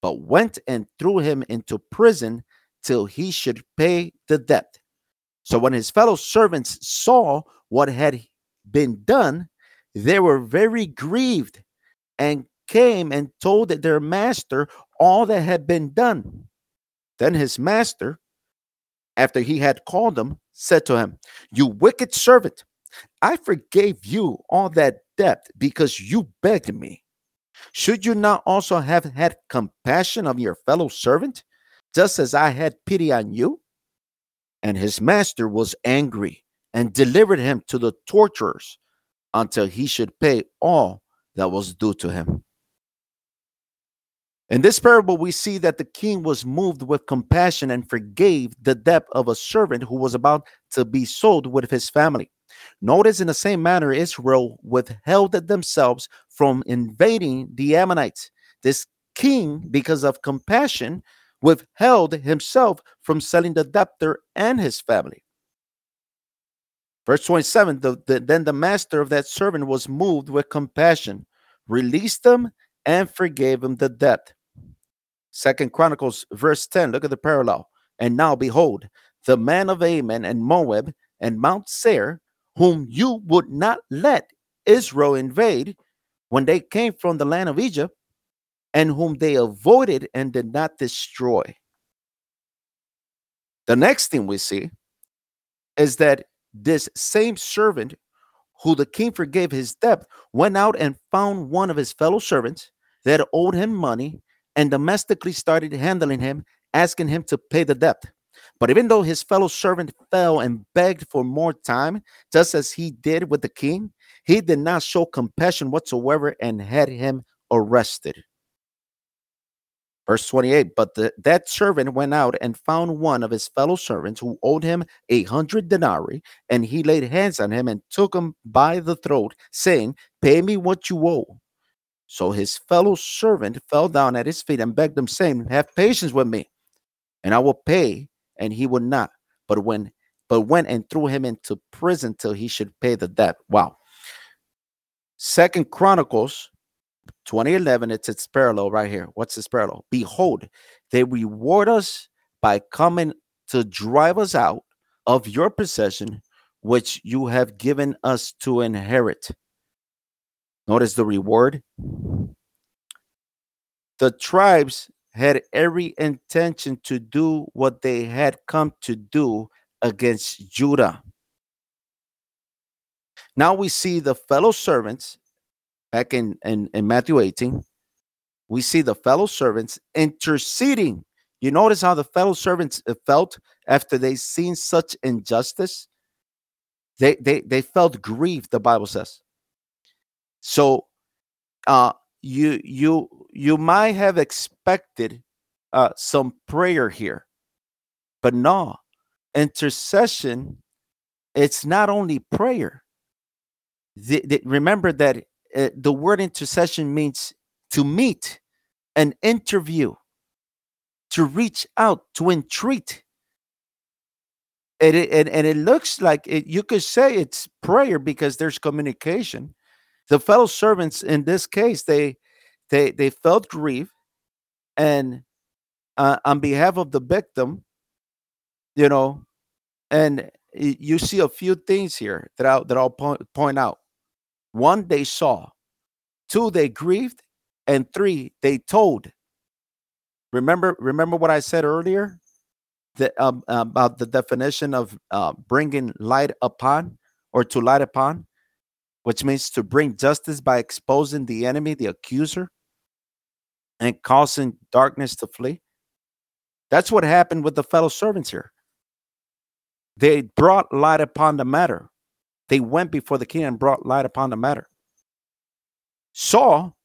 [SPEAKER 3] but went and threw him into prison till he should pay the debt. So when his fellow servants saw what had been done, they were very grieved and came and told their master all that had been done. Then his master, after he had called him, said to him, You wicked servant, I forgave you all that debt because you begged me. Should you not also have had compassion of your fellow servant, just as I had pity on you? And his master was angry and delivered him to the torturers until he should pay all that was due to him. In this parable, we see that the king was moved with compassion and forgave the debt of a servant who was about to be sold with his family. Notice in the same manner, Israel withheld themselves from invading the Ammonites. This king, because of compassion, withheld himself from selling the debtor and his family. Verse 27 the, the, Then the master of that servant was moved with compassion, released him, and forgave him the debt. Second Chronicles, verse 10. Look at the parallel. And now behold, the man of Ammon and Moab and Mount Seir, whom you would not let Israel invade when they came from the land of Egypt, and whom they avoided and did not destroy. The next thing we see is that this same servant who the king forgave his debt went out and found one of his fellow servants that owed him money and domestically started handling him, asking him to pay the debt. But even though his fellow servant fell and begged for more time, just as he did with the king, he did not show compassion whatsoever and had him arrested. Verse 28 But the, that servant went out and found one of his fellow servants who owed him a hundred denarii, and he laid hands on him and took him by the throat, saying, Pay me what you owe. So his fellow servant fell down at his feet and begged him, saying, Have patience with me, and I will pay. And he would not, but when but went and threw him into prison till he should pay the debt. Wow. Second Chronicles 2011, it's its parallel right here. What's its parallel? Behold, they reward us by coming to drive us out of your possession, which you have given us to inherit. Notice the reward. The tribes had every intention to do what they had come to do against Judah. Now we see the fellow servants back in, in, in Matthew 18, we see the fellow servants interceding. You notice how the fellow servants uh, felt after they seen such injustice? They they they felt grief, the Bible says. So uh you you you might have expected uh some prayer here, but no, intercession, it's not only prayer. The, the, remember that uh, the word intercession means to meet, an interview, to reach out, to entreat. And it, and, and it looks like it, you could say it's prayer because there's communication. The fellow servants in this case, they they they felt grief, and uh, on behalf of the victim, you know, and you see a few things here that I'll that I'll point, point out. One, they saw. Two, they grieved. And three, they told. Remember, remember what I said earlier the, um, about the definition of uh, bringing light upon or to light upon, which means to bring justice by exposing the enemy, the accuser, and causing darkness to flee. That's what happened with the fellow servants here. They brought light upon the matter. They went before the king and brought light upon the matter. Saul,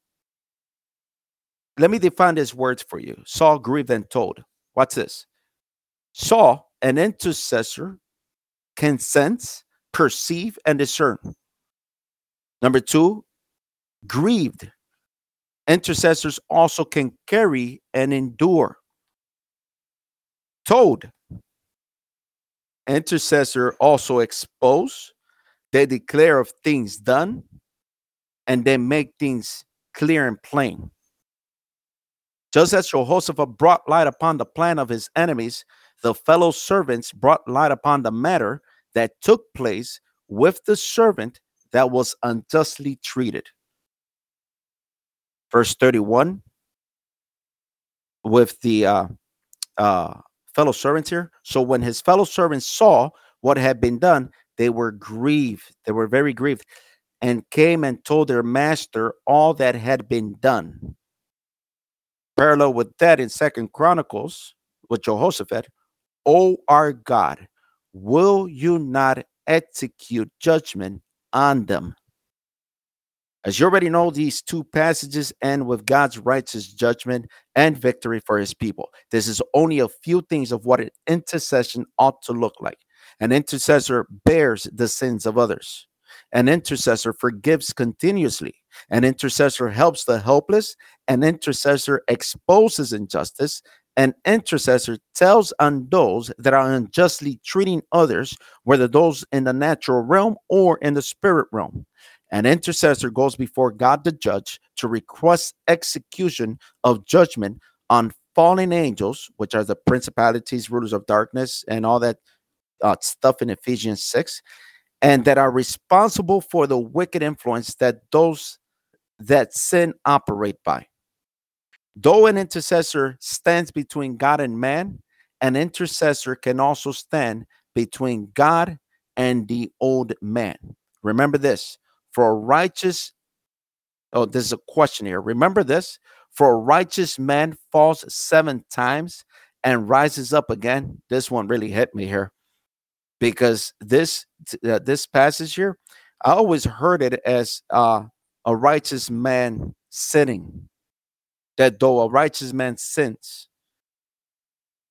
[SPEAKER 3] let me define these words for you. Saul grieved and told. What's this? Saul, an intercessor, can sense, perceive, and discern. Number two, grieved. Intercessors also can carry and endure. Told. Intercessor also expose, they declare of things done and they make things clear and plain. Just as Jehoshaphat brought light upon the plan of his enemies, the fellow servants brought light upon the matter that took place with the servant that was unjustly treated. Verse 31 with the uh, uh, fellow servants here. So when his fellow servants saw what had been done, they were grieved. They were very grieved and came and told their master all that had been done. Parallel with that in Second Chronicles with Jehoshaphat, O our God, will you not execute judgment on them? As you already know, these two passages end with God's righteous judgment and victory for his people. This is only a few things of what an intercession ought to look like. An intercessor bears the sins of others. An intercessor forgives continuously. An intercessor helps the helpless. An intercessor exposes injustice. An intercessor tells on those that are unjustly treating others, whether those in the natural realm or in the spirit realm. An intercessor goes before God the judge to request execution of judgment on fallen angels, which are the principalities, rulers of darkness, and all that uh, stuff in Ephesians 6, and that are responsible for the wicked influence that those that sin operate by. Though an intercessor stands between God and man, an intercessor can also stand between God and the old man. Remember this for a righteous, oh, this is a question here. Remember this for a righteous man falls seven times and rises up again. This one really hit me here because this uh, this passage here, I always heard it as uh, a righteous man sinning. That though a righteous man sins,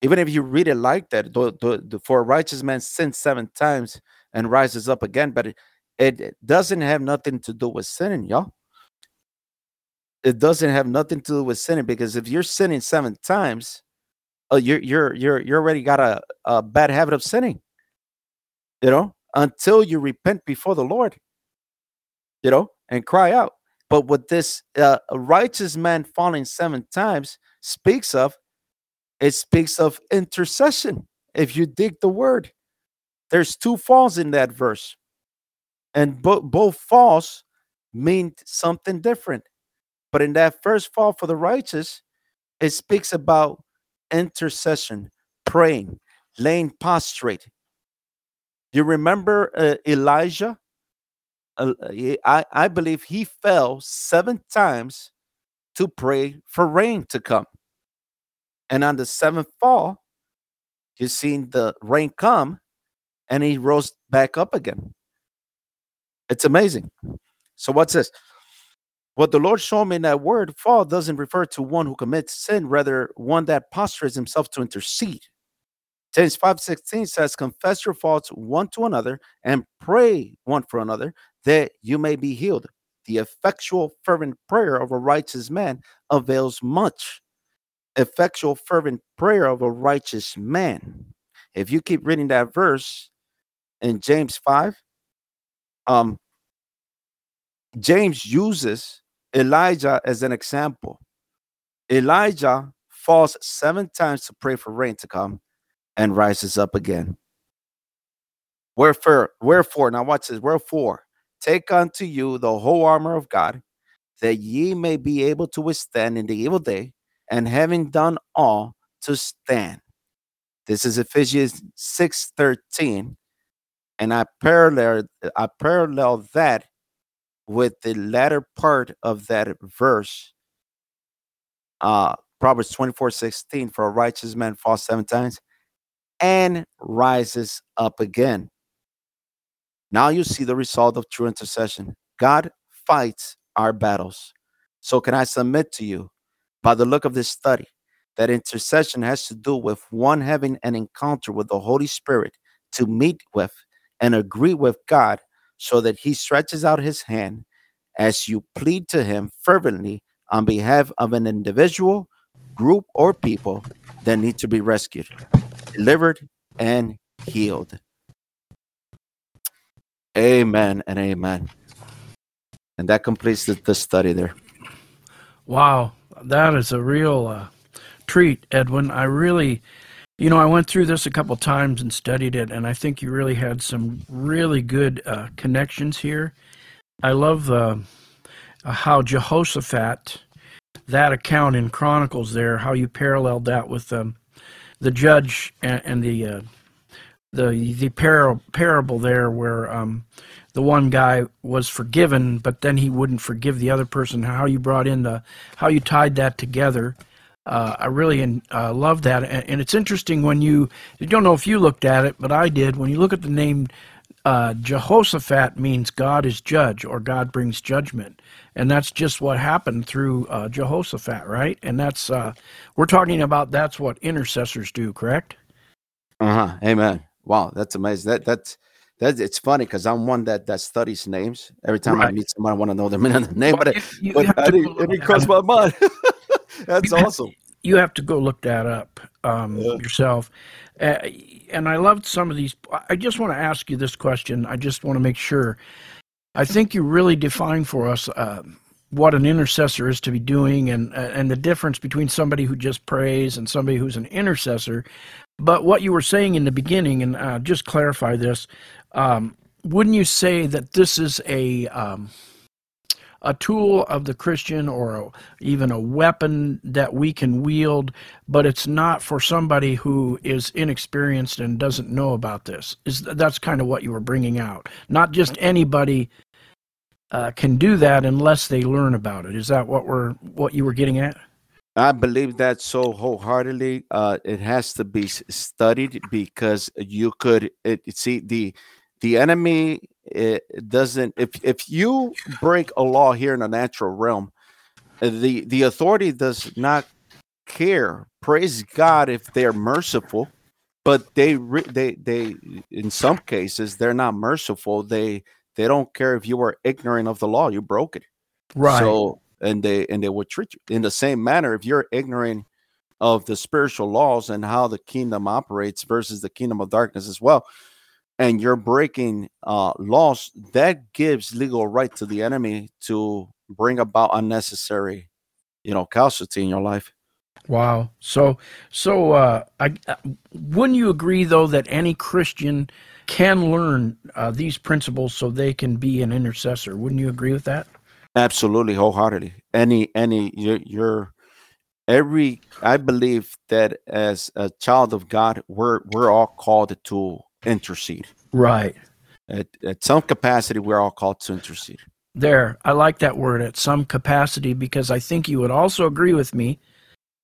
[SPEAKER 3] even if you read it like that, though, though, for a righteous man sins seven times and rises up again, but it, it doesn't have nothing to do with sinning, y'all. It doesn't have nothing to do with sinning because if you're sinning seven times, uh, you're you're you're you already got a, a bad habit of sinning you know, until you repent before the Lord, you know, and cry out. But what this uh, righteous man falling seven times speaks of, it speaks of intercession. If you dig the word, there's two falls in that verse, and bo- both falls mean something different. But in that first fall for the righteous, it speaks about intercession, praying, laying prostrate, you remember uh, Elijah? Uh, I, I believe he fell seven times to pray for rain to come. And on the seventh fall, you seen the rain come and he rose back up again. It's amazing. So, what's this? What the Lord showed me in that word, fall, doesn't refer to one who commits sin, rather, one that postures himself to intercede. James 5:16 says, Confess your faults one to another and pray one for another that you may be healed. The effectual, fervent prayer of a righteous man avails much. Effectual, fervent prayer of a righteous man. If you keep reading that verse in James 5, um, James uses Elijah as an example. Elijah falls seven times to pray for rain to come and rises up again. Wherefore, wherefore, now watch this, wherefore, take unto you the whole armor of God, that ye may be able to withstand in the evil day, and having done all, to stand. This is Ephesians 6 13. And I parallel I parallel that with the latter part of that verse. Uh Proverbs 24 16 for a righteous man falls seven times and rises up again. Now you see the result of true intercession. God fights our battles. So, can I submit to you, by the look of this study, that intercession has to do with one having an encounter with the Holy Spirit to meet with and agree with God so that He stretches out His hand as you plead to Him fervently on behalf of an individual, group, or people that need to be rescued delivered and healed. Amen and amen. And that completes the, the study there.
[SPEAKER 2] Wow, that is a real uh, treat, Edwin. I really, you know, I went through this a couple times and studied it, and I think you really had some really good uh, connections here. I love uh, how Jehoshaphat, that account in Chronicles there, how you paralleled that with um, the judge and, and the uh, the the par- parable there where um, the one guy was forgiven, but then he wouldn't forgive the other person. How you brought in the how you tied that together. Uh, I really uh, love that, and, and, it's interesting when you. I don't know if you looked at it, but I did. When you look at the name uh, Jehoshaphat, means God is judge or God brings judgment and that's just what happened through uh, Jehoshaphat, right? And that's uh, we're talking about that's what intercessors do, correct?
[SPEAKER 3] Uh huh. Amen. Wow, that's amazing. That that's that's it's funny because I'm one that that studies names. Every time right. I meet someone, I want to know their name, but, it, but I didn't, it didn't my mind. that's awesome.
[SPEAKER 2] You have to go look that up um, yeah. yourself. Uh, and I loved some of these. I just want to ask you this question. I just want to make sure I think you really define for us uh, what an intercessor is to be doing and and the difference between somebody who just prays and somebody who's an intercessor. But what you were saying in the beginning, and uh, just clarify this, um, wouldn't you say that this is a um, a tool of the Christian or a, even a weapon that we can wield, but it's not for somebody who is inexperienced and doesn't know about this. Is that's kind of what you were bringing out? Not just anybody uh, can do that unless they learn about it. Is that what we're what you were getting at?
[SPEAKER 3] I believe that so wholeheartedly. Uh, it has to be studied because you could it, see the the enemy it doesn't if if you break a law here in the natural realm, uh, the the authority does not care. Praise God if they're merciful, but they they they in some cases they're not merciful. They they don't care if you were ignorant of the law, you broke it.
[SPEAKER 2] Right.
[SPEAKER 3] So and they and they will treat you in the same manner if you're ignorant of the spiritual laws and how the kingdom operates versus the kingdom of darkness as well and you're breaking uh, laws that gives legal right to the enemy to bring about unnecessary you know casualty in your life
[SPEAKER 2] wow so so uh, I, uh, wouldn't you agree though that any christian can learn uh, these principles so they can be an intercessor. Wouldn't you agree with that?
[SPEAKER 3] Absolutely, wholeheartedly. Any, any, you're, you're every. I believe that as a child of God, we're we're all called to intercede.
[SPEAKER 2] Right.
[SPEAKER 3] At at some capacity, we're all called to intercede.
[SPEAKER 2] There, I like that word at some capacity because I think you would also agree with me.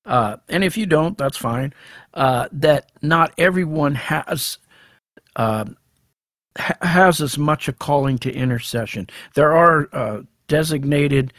[SPEAKER 2] Uh, and if you don't, that's fine. Uh, that not everyone has uh, ha- has as much a calling to intercession. There are uh, designated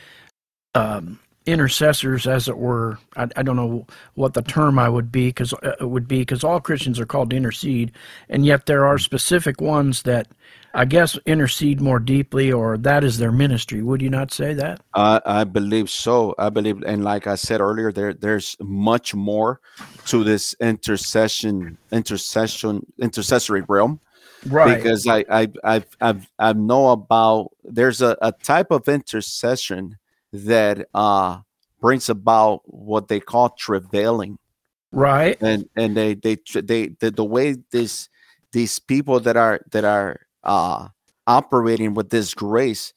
[SPEAKER 2] um, intercessors, as it were. I, I, don't know what the term I would be because uh, it would be because all Christians are called to intercede, and yet there are specific ones that I guess intercede more deeply, or that is their ministry. Would you not say that?
[SPEAKER 3] Uh, I believe so. I believe, and like I said earlier, there there's much more to this intercession, intercession, intercessory realm.
[SPEAKER 2] Right.
[SPEAKER 3] Because I I I I, I know about there's a, a type of intercession that uh brings about what they call travailing.
[SPEAKER 2] Right.
[SPEAKER 3] And and they they they, they the way this these people that are that are uh, operating with this grace,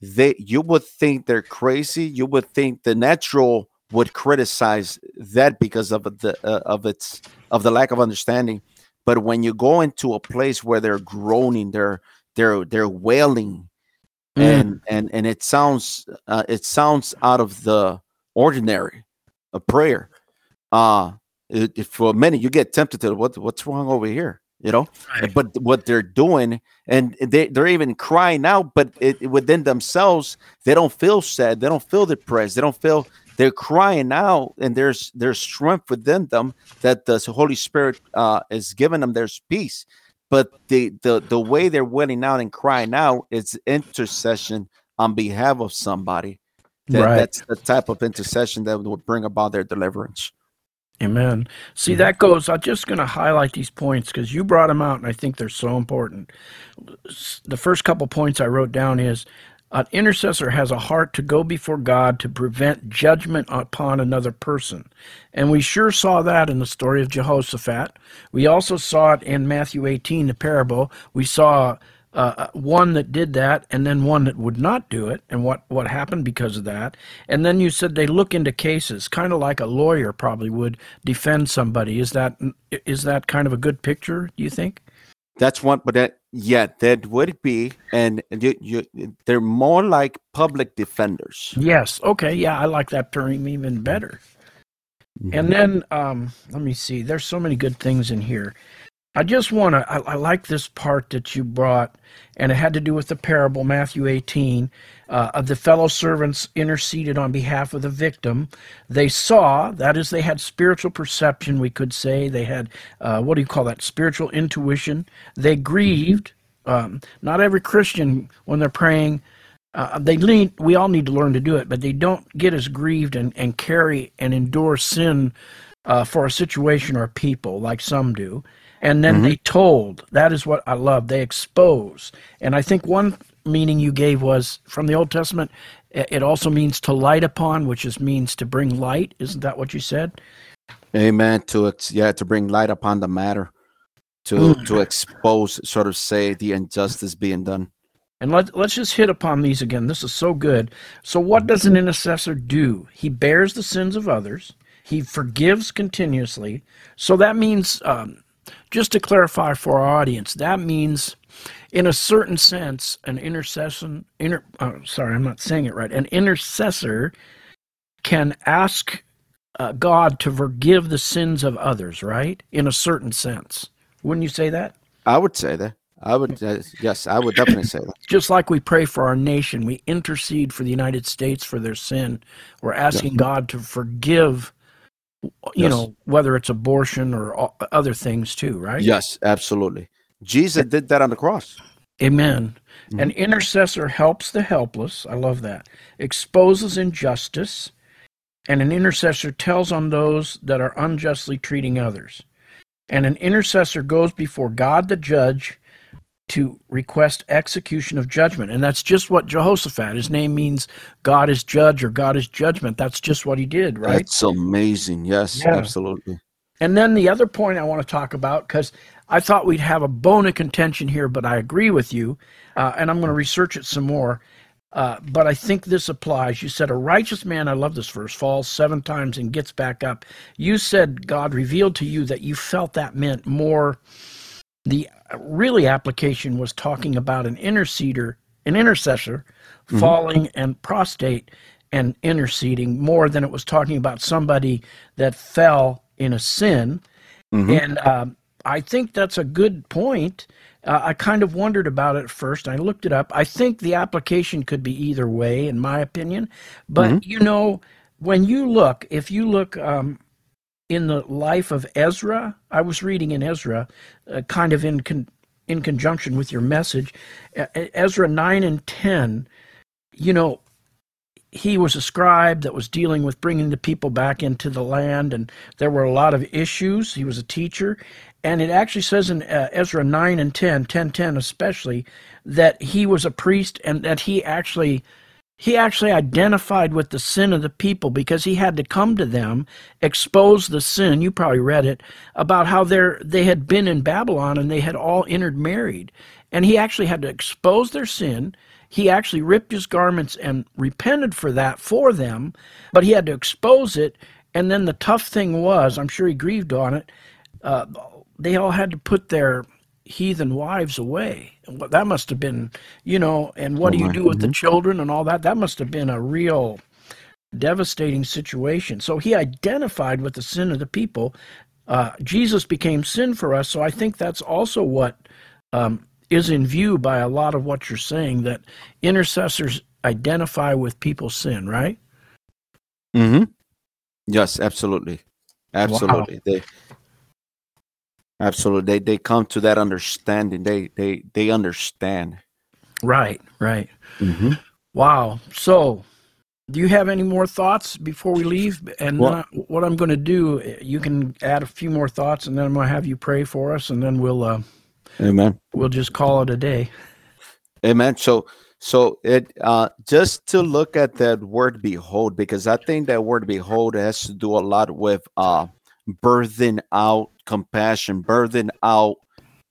[SPEAKER 3] they you would think they're crazy. You would think the natural would criticize that because of the uh, of its of the lack of understanding. But when you go into a place where they're groaning, they're they're they're wailing, mm. and and and it sounds uh, it sounds out of the ordinary, a prayer. Uh it, for a minute you get tempted to what what's wrong over here you know right. but what they're doing and they, they're even crying out but it, within themselves they don't feel sad they don't feel depressed they don't feel they're crying out and there's there's strength within them that the holy spirit uh, is giving them there's peace but the the the way they're wailing out and crying out is intercession on behalf of somebody that, right. that's the type of intercession that would bring about their deliverance
[SPEAKER 2] Amen. See, mm-hmm. that goes, I'm just going to highlight these points because you brought them out and I think they're so important. The first couple points I wrote down is an intercessor has a heart to go before God to prevent judgment upon another person. And we sure saw that in the story of Jehoshaphat. We also saw it in Matthew 18, the parable. We saw uh, uh, one that did that and then one that would not do it and what, what happened because of that. And then you said they look into cases, kind of like a lawyer probably would defend somebody. Is that is that kind of a good picture, do you think?
[SPEAKER 3] That's one, but that yeah, that would be, and you, you, they're more like public defenders.
[SPEAKER 2] Yes. Okay. Yeah, I like that term even better. Mm-hmm. And then um, let me see. There's so many good things in here. I just want to, I, I, like this part that you brought, and it had to do with the parable, Matthew 18, uh, of the fellow servants interceded on behalf of the victim. They saw, that is, they had spiritual perception, we could say. They had, uh, what do you call that, spiritual intuition. They grieved. Um, not every Christian, when they're praying, uh, they need, we all need to learn to do it, but they don't get as grieved and, and carry and endure sin uh, for a situation or people like some do and then mm-hmm. they told. That is what I love. They expose. And I think one meaning you gave was from the Old Testament, It also means to light upon, which is means to bring light. Isn't that what you said?
[SPEAKER 3] Amen. To ex- yeah, to bring light upon the matter, to mm. to expose, sort of say the injustice being done.
[SPEAKER 2] And let, let's just hit upon these again. This is so good. So, what does an intercessor do? He bears the sins of others, he forgives continuously. So, that means, um, just to clarify for our audience, that means, in a certain sense, an intercession, inter, oh, sorry, I'm not saying it right, an intercessor can ask uh, God to forgive the sins of others, right? In a certain sense. Wouldn't you say that?
[SPEAKER 3] I would say that. I would, uh, yes, I would definitely say that.
[SPEAKER 2] Just like we pray for our nation, we intercede for the United States for their sin. We're asking yes. God to forgive, you yes. know, whether it's abortion or other things too, right?
[SPEAKER 3] Yes, absolutely. Jesus did that on the cross.
[SPEAKER 2] Amen. Mm-hmm. An intercessor helps the helpless. I love that. Exposes injustice. And an intercessor tells on those that are unjustly treating others. And an intercessor goes before God the judge to request execution of judgment. And that's just what Jehoshaphat, his name means God is judge or God is judgment. That's just what he did, right?
[SPEAKER 3] That's amazing. Yes, yeah. absolutely.
[SPEAKER 2] And then the other point I want to talk about, because I thought we'd have a bone of contention here, but I agree with you, uh, and I'm going to research it some more. Uh, but I think this applies. You said, A righteous man, I love this verse, falls seven times and gets back up. You said God revealed to you that you felt that meant more the really application was talking about an interceder, an intercessor mm-hmm. falling and prostrate and interceding more than it was talking about somebody that fell in a sin. Mm-hmm. And um, I think that's a good point. Uh, I kind of wondered about it first. I looked it up. I think the application could be either way, in my opinion. But mm-hmm. you know, when you look, if you look um, in the life of Ezra. I was reading in Ezra, uh, kind of in con- in conjunction with your message, Ezra nine and ten. You know, he was a scribe that was dealing with bringing the people back into the land, and there were a lot of issues. He was a teacher, and it actually says in uh, Ezra 9 and 10, 10, 10 especially, that he was a priest and that he actually he actually identified with the sin of the people because he had to come to them, expose the sin. You probably read it about how they had been in Babylon and they had all intermarried, and he actually had to expose their sin. He actually ripped his garments and repented for that for them, but he had to expose it. And then the tough thing was, I'm sure he grieved on it. Uh, they all had to put their heathen wives away. That must have been, you know, and what oh do you do with the children and all that? That must have been a real devastating situation. So he identified with the sin of the people. Uh, Jesus became sin for us. So I think that's also what um, is in view by a lot of what you're saying that intercessors identify with people's sin, right?
[SPEAKER 3] Mm hmm. Yes, absolutely, absolutely. Wow. They Absolutely. They they come to that understanding. They they they understand.
[SPEAKER 2] Right, right. Mm-hmm. Wow. So, do you have any more thoughts before we leave? And well, I, what I'm going to do, you can add a few more thoughts, and then I'm going to have you pray for us, and then we'll, uh,
[SPEAKER 3] Amen.
[SPEAKER 2] We'll just call it a day.
[SPEAKER 3] Amen. So, so it uh, just to look at that word "behold," because I think that word "behold" has to do a lot with uh, birthing out compassion, birthing out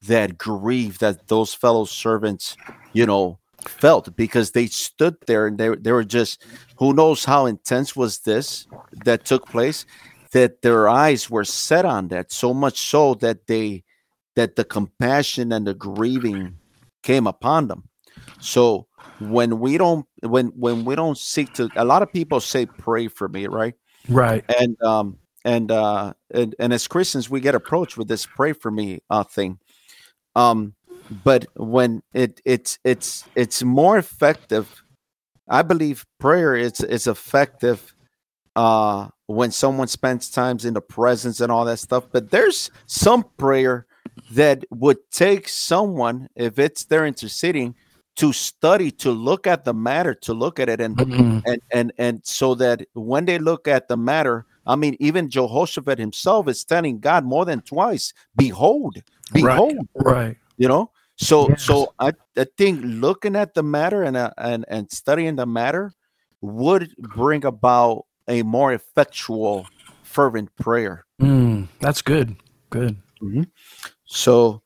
[SPEAKER 3] that grief that those fellow servants, you know, felt because they stood there and they, they were just who knows how intense was this that took place that their eyes were set on that so much so that they that the compassion and the grieving came upon them. So when we don't when when we don't seek to a lot of people say pray for me right?
[SPEAKER 2] Right.
[SPEAKER 3] And um and uh and, and as christians we get approached with this pray for me uh thing um but when it it's it's it's more effective i believe prayer is is effective uh when someone spends times in the presence and all that stuff but there's some prayer that would take someone if it's they're interceding to study to look at the matter to look at it and mm-hmm. and and and so that when they look at the matter I mean, even Jehoshaphat himself is telling God more than twice, behold, behold.
[SPEAKER 2] Right. right.
[SPEAKER 3] You know? So yes. so I, I think looking at the matter and uh, and and studying the matter would bring about a more effectual, fervent prayer.
[SPEAKER 2] Mm, that's good. Good.
[SPEAKER 3] Mm-hmm. So,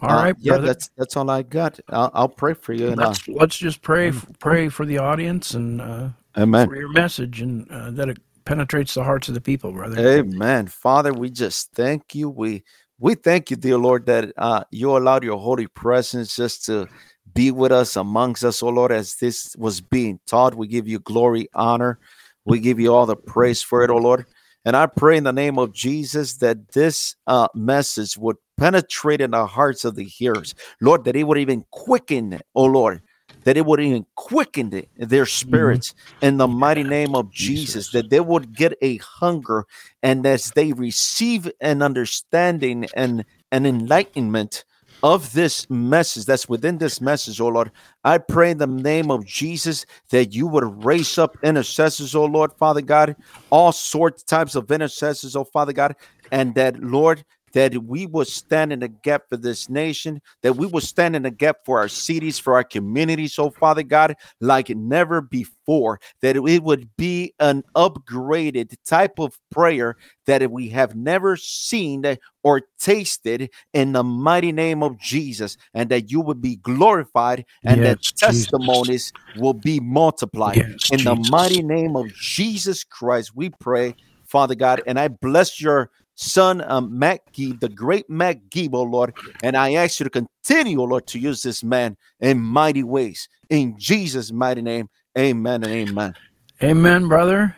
[SPEAKER 2] all right,
[SPEAKER 3] uh, yeah,
[SPEAKER 2] brother.
[SPEAKER 3] that's that's all I got. I'll, I'll pray for you. And, uh,
[SPEAKER 2] let's, let's just pray
[SPEAKER 3] Mm.
[SPEAKER 2] pray for the audience and uh,
[SPEAKER 3] amen.
[SPEAKER 2] for your message and uh, that it penetrates the hearts of the people, brother.
[SPEAKER 3] Amen. Father, we just thank you. We we thank you, dear Lord, that uh, you allowed your holy presence just to be with us amongst us, oh Lord, as this was being taught. We give you glory, honor. We give you all the praise for it, oh Lord. And I pray in the name of Jesus that this uh, message would penetrate in the hearts of the hearers, Lord, that it would even quicken, oh Lord, that it would even quicken the- their mm-hmm. spirits in the mighty name of Jesus,
[SPEAKER 2] Jesus.
[SPEAKER 3] that they would get a hunger and as they receive an understanding and an enlightenment of this message that's within this message, oh Lord, I pray in the name of Jesus that you would raise up intercessors, oh Lord, Father God, all sorts types of intercessors, oh Father God, and that Lord, that we will stand in the gap for this nation, that we will stand in the gap for our cities, for our communities, oh Father God, like never before, that it would be an upgraded type of prayer that we have never seen or tasted in the mighty name of Jesus, and that you would be glorified and that
[SPEAKER 2] Yes, Jesus.
[SPEAKER 3] testimonies will be multiplied.
[SPEAKER 2] Yes,
[SPEAKER 3] in the mighty name of Jesus Christ, we pray, Father God, and I bless your son, um, Matt the great Matt oh Lord, and I ask you to continue, oh Lord, to use this man in mighty ways. In Jesus' mighty name, amen and amen.
[SPEAKER 2] Amen, brother.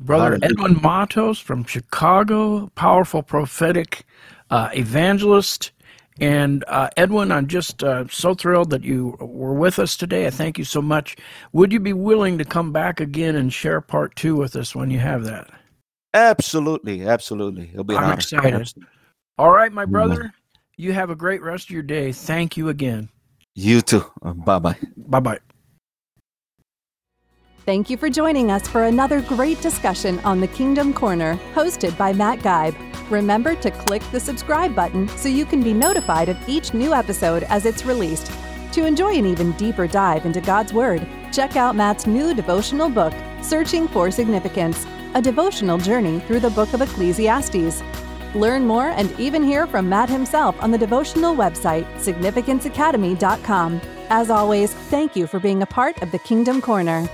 [SPEAKER 2] Brother
[SPEAKER 3] Hallelujah.
[SPEAKER 2] Edwin Matos from Chicago, powerful prophetic uh, evangelist. And uh, Edwin, I'm just uh, so thrilled that you were with us today. I thank you so much. Would you be willing to come back again and share part two with us when you have that?
[SPEAKER 3] Absolutely, absolutely. It'll be an
[SPEAKER 2] I'm
[SPEAKER 3] honor.
[SPEAKER 2] excited.
[SPEAKER 3] Absolutely.
[SPEAKER 2] All right, my
[SPEAKER 3] mm-hmm.
[SPEAKER 2] brother. You have a great rest of your day. Thank you again.
[SPEAKER 3] You too. Uh, bye bye.
[SPEAKER 2] Bye bye.
[SPEAKER 1] Thank you for joining us for another great discussion on the Kingdom Corner, hosted by Matt Geib. Remember to click the subscribe button so you can be notified of each new episode as it's released. To enjoy an even deeper dive into God's Word, check out Matt's new devotional book, Searching for Significance, a devotional journey through the book of Ecclesiastes. Learn more and even hear from Matt himself on the devotional website, significanceacademy.com. As always, thank you for being a part of the Kingdom Corner.